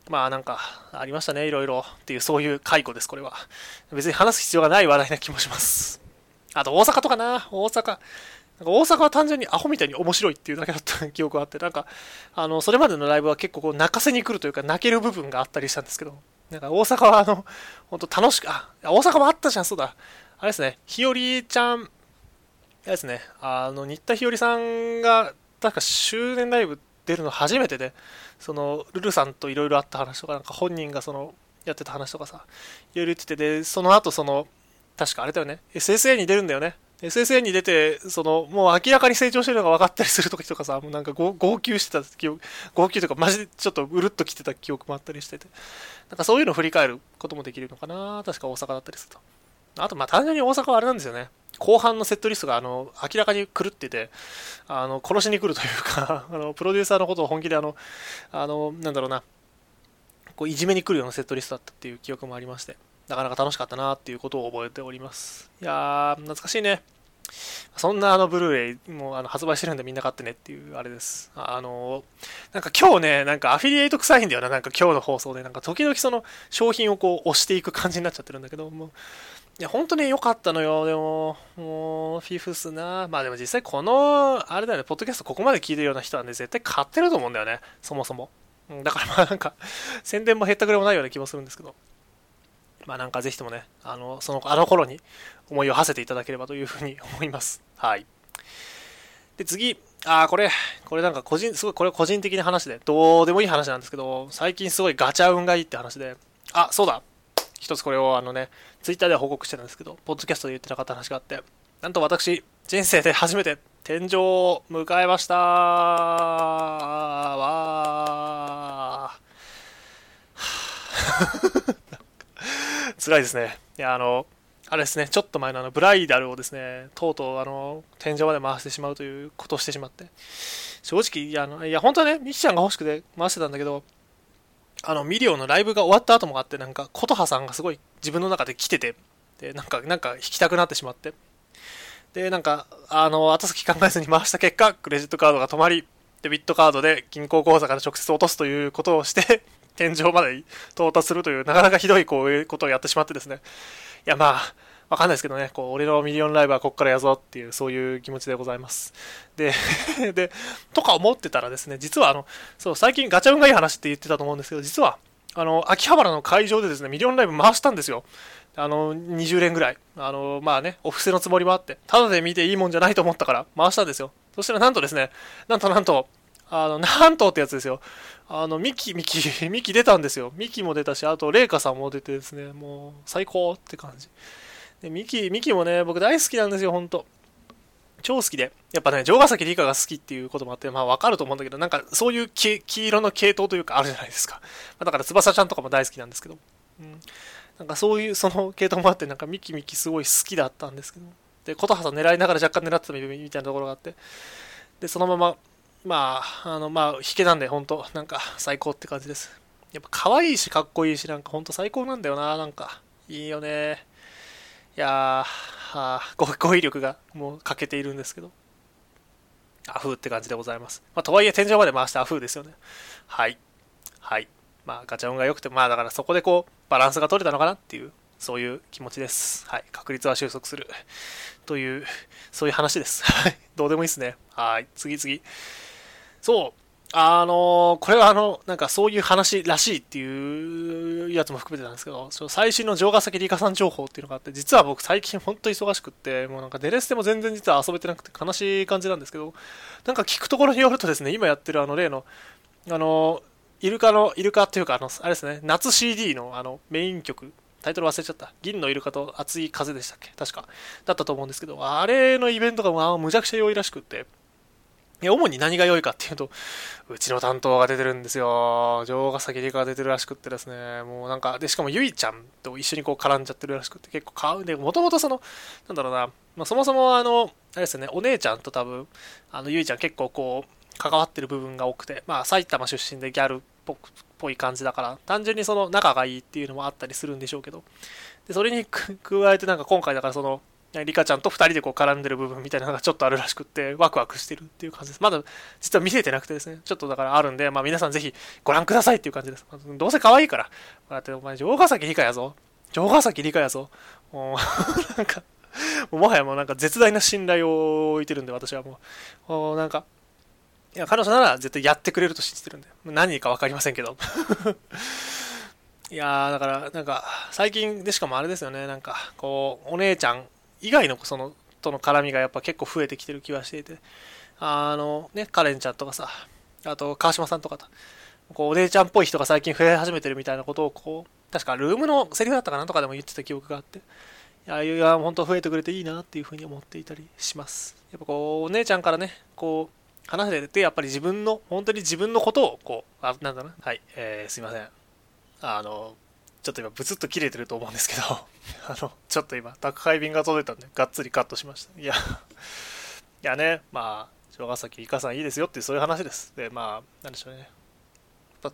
まあなんかありましたね、いろいろっていうそういう解雇です、これは。別に話す必要がない話題な気もします。あと大阪とかな、大阪。なんか大阪は単純にアホみたいに面白いっていうだけだった記憶があって、なんか、あの、それまでのライブは結構こう泣かせに来るというか泣ける部分があったりしたんですけど、なんか大阪はあの、本当楽しく、あ、大阪もあったじゃん、そうだ。あれですね、ひよりちゃん、あれですね、あの、新田ひよりさんが、確か周年ライブ出るの初めてで、その、ルルさんといろいろあった話とか、なんか本人がその、やってた話とかさ、いろいろ言ってて、で、その後その、確かあれだよね。SSA に出るんだよね。SSA に出て、その、もう明らかに成長してるのが分かったりするときとかさ、もうなんか号泣してた記憶、号泣とか、マジでちょっとうるっときてた記憶もあったりしてて、なんかそういうのを振り返ることもできるのかな確か大阪だったりすると。あと、まあ単純に大阪はあれなんですよね。後半のセットリストが、あの、明らかに狂ってて、あの、殺しに来るというか、あの、プロデューサーのことを本気であの、あの、なんだろうな、こう、いじめに来るようなセットリストだったっていう記憶もありまして。なかなか楽しかったなっていうことを覚えております。いやー、懐かしいね。そんなあのブルーレイもあの発売してるんでみんな買ってねっていうあれです。あのなんか今日ね、なんかアフィリエイト臭いんだよな、なんか今日の放送で。なんか時々その商品をこう押していく感じになっちゃってるんだけど、もういや、本当に良かったのよ。でも、もう、フィフスな。まあでも実際この、あれだよね、ポッドキャストここまで聞いてるような人はね、絶対買ってると思うんだよね。そもそも。だからまあなんか、宣伝も減ったくれもないような気もするんですけど。まあなんかぜひともね、あの、その、あの頃に思いを馳せていただければというふうに思います。はい。で、次、ああ、これ、これなんか個人、すごい、これ個人的な話で、どうでもいい話なんですけど、最近すごいガチャ運がいいって話で、あ、そうだ一つこれをあのね、ツイッターで報告してたんですけど、ポッドキャストで言ってなかった話があって、なんと私、人生で初めて天井を迎えましたわー。辛いですね。いや、あの、あれですね、ちょっと前のあのブライダルをですね、とうとうあの天井まで回してしまうということをしてしまって、正直、いや、あのいや本当はね、ミキちゃんが欲しくて回してたんだけど、あの、ミリオのライブが終わった後もあって、なんか、琴葉さんがすごい自分の中で来てて、で、なんか、なんか弾きたくなってしまって、で、なんか、あの、後先考えずに回した結果、クレジットカードが止まり、デビットカードで銀行口座から直接落とすということをして天井まで到達するという、なかなかひどいこういうことをやってしまってですね。いや、まあ、わかんないですけどね、こう、俺のミリオンライブはこっからやぞっていう、そういう気持ちでございます。で、で、とか思ってたらですね、実はあの、そう、最近ガチャ運がいい話って言ってたと思うんですけど、実は、あの、秋葉原の会場でですね、ミリオンライブ回したんですよ。あの、20連ぐらい。あの、まあね、お布施のつもりもあって、ただで見ていいもんじゃないと思ったから回したんですよ。そしたらなんとですね、なんとなんと、あの、なんとってやつですよ。あの、ミキ、ミキ、ミキ出たんですよ。ミキも出たし、あと、レイカさんも出てですね、もう、最高って感じ。で、ミキ、ミキもね、僕大好きなんですよ、ほんと。超好きで。やっぱね、城ヶ崎理香が好きっていうこともあって、まあわかると思うんだけど、なんかそういう黄色の系統というかあるじゃないですか。まあ、だから翼ちゃんとかも大好きなんですけど。うん。なんかそういうその系統もあって、なんかミキミキすごい好きだったんですけど。で、琴葉さん狙いながら若干狙ってたみたいなところがあって、で、そのまま、まあ、あの、まあ、弾けなんで、本当なんか、最高って感じです。やっぱ可愛いし、かっこいいし、なんか、ほんと最高なんだよな、なんか。いいよね。いやー、はあ、語彙力がもう欠けているんですけど。アフーって感じでございます。まあ、とはいえ、天井まで回してアフーですよね。はい。はい。まあ、ガチャ音が良くて、まあ、だからそこでこう、バランスが取れたのかなっていう、そういう気持ちです。はい。確率は収束する。という、そういう話です。はい。どうでもいいですね。はい。次々。そう。あのこれはあの、なんかそういう話らしいっていうやつも含めてなんですけど、その最新の城ヶ崎理香さん情報っていうのがあって、実は僕最近本当忙しくって、もうなんかデレステも全然実は遊べてなくて悲しい感じなんですけど、なんか聞くところによるとですね、今やってるあの例の、あの、イルカの、イルカっていうか、あの、あれですね、夏 CD のあのメイン曲、タイトル忘れちゃった。銀のイルカと熱い風でしたっけ？確か。だったと思うんですけど、あれのイベントがまあむちゃくちゃ良いらしくって、主に何が良いかっていうと、うちの担当が出てるんですよ。城ヶ崎理香が出てるらしくってですね、もうなんか、で、しかもゆいちゃんと一緒にこう絡んじゃってるらしくて、結構買う。んで、もともとその、なんだろうな、まあ、そもそもあの、あれですね、お姉ちゃんと多分、あの、ゆいちゃん結構こう、関わってる部分が多くて、まあ、埼玉出身でギャルっぽっぽい感じだから、単純にその仲がいいっていうのもあったりするんでしょうけど、で、それに加えてなんか今回だからその、リカちゃんと2人でこう絡んでる部分みたいなのがちょっとあるらしくって、ワクワクしてるっていう感じです。まだ実は見せてなくてですね、ちょっとだからあるんで、まあ皆さんぜひご覧くださいっていう感じです。どうせ可愛いから。だってお前、城ヶ崎理科やぞ。城ヶ崎理科やぞ。もう なんか、もはやもうなんか絶大な信頼を置いてるんで、私はもう。もうなんか、いや、彼女なら絶対やってくれると信じてるんで、何か分かりませんけど。いやー、だから、なんか、最近でしかもあれですよね、なんか、こう、お姉ちゃん以外のそのとの絡みがやっぱ結構増えてきてる気はしていて。あのねカレンちゃんとかさあと川島さんとかとこうお姉ちゃんっぽい人が最近増え始めてるみたいなことをこう確かルームのセリフだったかなとかでも言ってた記憶があって。いやいや本当増えてくれていいなっていうふうに思っていたりします。やっぱこうお姉ちゃんからねこう話しててやっぱり自分の本当に自分のことをこうあなんだなはい、えー、すいません。あのちょっと今ブツッと切れてると思うんですけど あの、ちょっと今、宅配便が届いたんで、がっつりカットしました。いやいやね、まあ、城ヶ崎いかさんいいですよっていうそういう話です。で、まあ、なんでしょうね。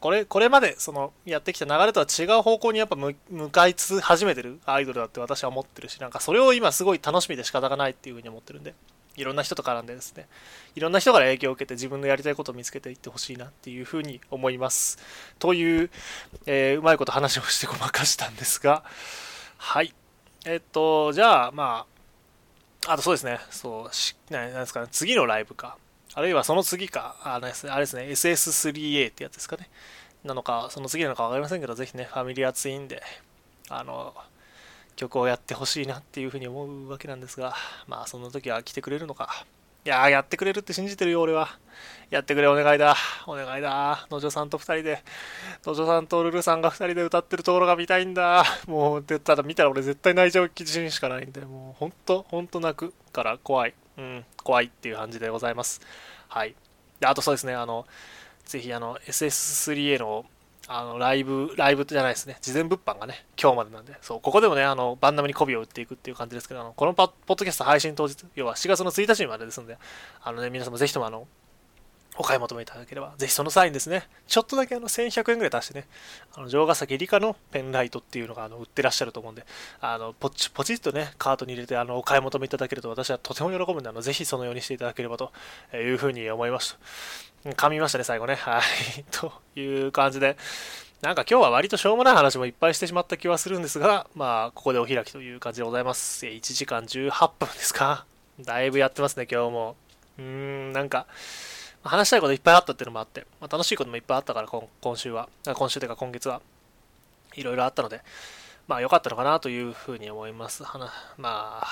これ、これまで、その、やってきた流れとは違う方向にやっぱ向かいつ始めてるアイドルだって私は思ってるし、なんかそれを今すごい楽しみで仕方がないっていうふうに思ってるんで。いろんな人と絡んでですね、いろんな人から影響を受けて自分のやりたいことを見つけていってほしいなっていうふうに思います。という、えー、うまいこと話をしてごまかしたんですが、はい。えっと、じゃあ、まあ、あとそうですね、そう、しなんですかね、次のライブか、あるいはその次か、あの、あれですね、SS3A ってやつですかね、なのか、その次なのか分かりませんけど、ぜひね、ファミリアツインで、あの、曲をやってほしいなっていうふうに思うわけなんですが、まあその時は来てくれるのか。いやー、やってくれるって信じてるよ、俺は。やってくれ、お願いだ。お願いだ。野女さんと2人で、野女さんとルルさんが2人で歌ってるところが見たいんだ。もう、で、ただ見たら俺絶対泣いちゃう自信しかないんで、もう、ほんと、ほんと泣くから怖い。うん、怖いっていう感じでございます。はい。で、あとそうですね、あの、ぜひあの SS3A のあのライブ、ライブじゃないですね、事前物販がね、今日までなんで、そう、ここでもね、あの、バンナムに媚びを売っていくっていう感じですけど、あのこのポッドキャスト配信当日、要は4月の1日までですんで、あのね、皆様ぜひともあの、お買い求めいただければ、ぜひその際にですね、ちょっとだけあの1100円ぐらい足してね、あの城ヶ崎理科のペンライトっていうのがあの売ってらっしゃると思うんで、あのポチポチッとね、カートに入れてあのお買い求めいただけると私はとても喜ぶんで、あのぜひそのようにしていただければというふうに思います。噛みましたね、最後ね。はい。という感じで、なんか今日は割としょうもない話もいっぱいしてしまった気はするんですが、まあ、ここでお開きという感じでございます。1時間18分ですかだいぶやってますね、今日も。うーん、なんか、話したいこといっぱいあったっていうのもあって、まあ、楽しいこともいっぱいあったから、今週は。今週というか今月は。いろいろあったので、まあ良かったのかなというふうに思います。まあ、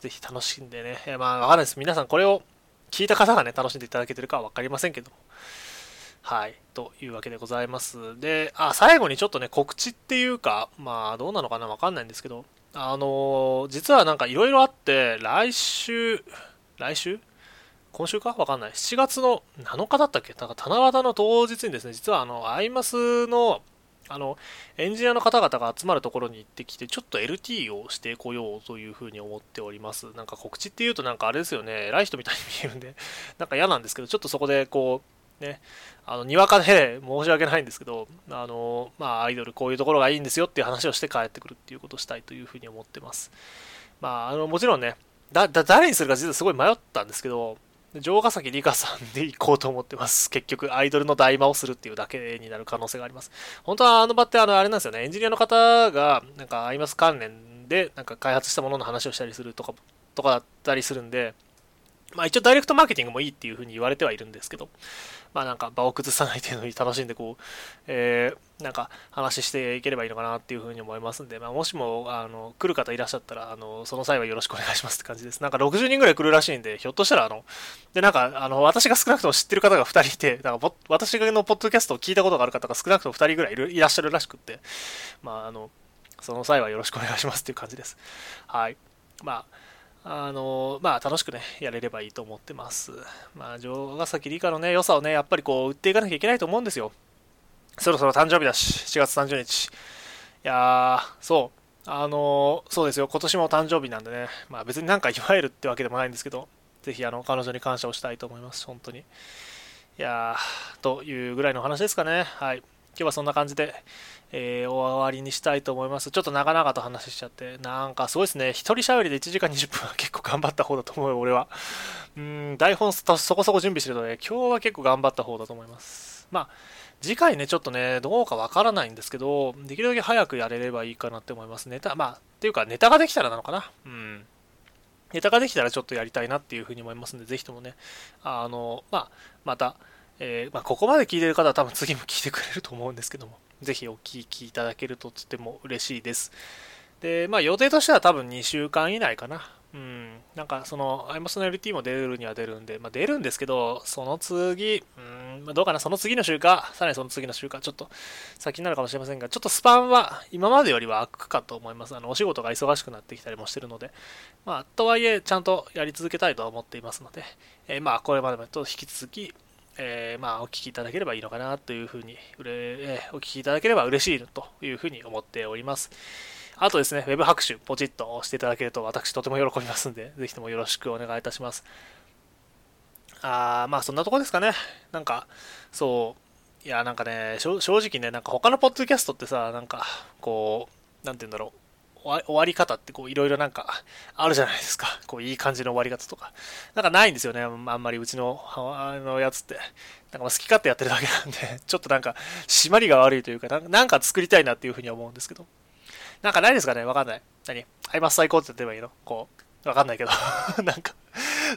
ぜひ楽しんでね。まあわかんないです。皆さんこれを聞いた方がね、楽しんでいただけてるかは分かりませんけども。はい。というわけでございます。で、あ、最後にちょっとね、告知っていうか、まあ、どうなのかなわかんないんですけど、あのー、実はなんかいろいろあって、来週、来週？今週か？わかんない。7月の7日だったっけ？なんか七夕の当日にですね、実はあの、アイマスの、あの、エンジニアの方々が集まるところに行ってきて、ちょっと LT をしてこようというふうに思っております。なんか告知っていうとなんかあれですよね、偉い人みたいに見えるんで、なんか嫌なんですけど、ちょっとそこでこう、ね、あの、にわかで 申し訳ないんですけど、あの、まあ、アイドルこういうところがいいんですよっていう話をして帰ってくるっていうことをしたいというふうに思ってます。まあ、あの、もちろんね、だ、だ、誰にするか実はすごい迷ったんですけど、城ヶ崎里香さんで行こうと思ってます。結局、アイドルの大魔をするっていうだけになる可能性があります。本当はあの場ってあの、あれなんですよね、エンジニアの方が、なんか、アイマス関連で、なんか開発したものの話をしたりするとか、とかだったりするんで、まあ一応ダイレクトマーケティングもいいっていうふうに言われてはいるんですけど、まあなんか場を崩さない程度に楽しんでこう、えー、なんか話していければいいのかなっていうふうに思いますんで、まあもしもあの来る方いらっしゃったら、あのその際はよろしくお願いしますって感じです。なんか60人ぐらい来るらしいんで、ひょっとしたらあの、でなんかあの私が少なくとも知ってる方が2人いて、なんか私のポッドキャストを聞いたことがある方が少なくとも2人ぐらいいるいらっしゃるらしくって、まああの、その際はよろしくお願いしますっていう感じです。はい。まああのまあ、楽しくね、やれればいいと思ってます。まあ、城ヶ崎理科のね、良さをね、やっぱりこう、売っていかなきゃいけないと思うんですよ。そろそろ誕生日だし、4月30日。いやー、そう、あのそうですよ、今年も誕生日なんでね、まあ別になんか祝えるってわけでもないんですけど、ぜひあの、彼女に感謝をしたいと思います、本当に。いやー、というぐらいの話ですかね。はい。今日はそんな感じで、えー、終わりにしたいと思います。ちょっと長々と話しちゃって、なんかすごいですね。一人喋りで1時間20分は結構頑張った方だと思うよ、俺は。うん、台本そこそこ準備してるので、今日は結構頑張った方だと思います。まあ、次回ね、ちょっとね、どうかわからないんですけど、できるだけ早くやれればいいかなって思います。ネタ、まあ、っていうか、ネタができたらなのかな。うん。ネタができたらちょっとやりたいなっていうふうに思いますんで、ぜひともね、あの、まあ、また、えー、まあ、ここまで聞いてる方は多分次も聞いてくれると思うんですけども、ぜひお聞きいただけるととても嬉しいです。で、まあ予定としては多分2週間以内かな。うん、なんかその、アイマスの LT も出るには出るんで、まあ、出るんですけど、その次、うん、まあ、どうかな、その次の週か、さらにその次の週か、ちょっと先になるかもしれませんが、ちょっとスパンは今までよりは空くかと思います。あの、お仕事が忙しくなってきたりもしてるので、まあ、とはいえ、ちゃんとやり続けたいとは思っていますので、えー、まあ、これまでと引き続き、えー、まあ、お聞きいただければいいのかなというふうに、えー、お聞きいただければ嬉しいというふうに思っております。あとですね、Web 拍手、ポチッと押していただけると私とても喜びますんで、ぜひともよろしくお願いいたします。あー、まあそんなとこですかね。なんか、そう、いや、なんかね、正直ね、なんか他のポッドキャストってさ、なんか、こう、なんて言うんだろう。終わり方ってこういろいろなんかあるじゃないですか。こういい感じの終わり方とか。なんかないんですよね。あんまりうちのあのやつって。なんか好き勝手やってるだけなんで、ちょっとなんか締まりが悪いというか、なんか作りたいなっていうふうに思うんですけど。なんかないですかね？わかんない。何？アイマス最高って言えばいいの？こう。わかんないけど。なんか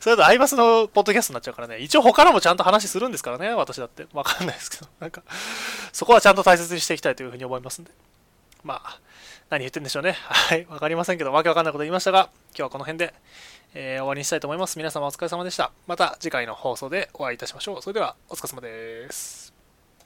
それだとアイマスのポッドキャストになっちゃうからね。一応他のもちゃんと話するんですからね。私だって。わかんないですけど。なんか、そこはちゃんと大切にしていきたいというふうに思いますんで。まあ、何言ってんでしょうね。はい、わかりませんけど、わけわかんないこと言いましたが、今日はこの辺で、えー、終わりにしたいと思います。皆様お疲れ様でした。また次回の放送でお会いいたしましょう。それでは、お疲れ様です。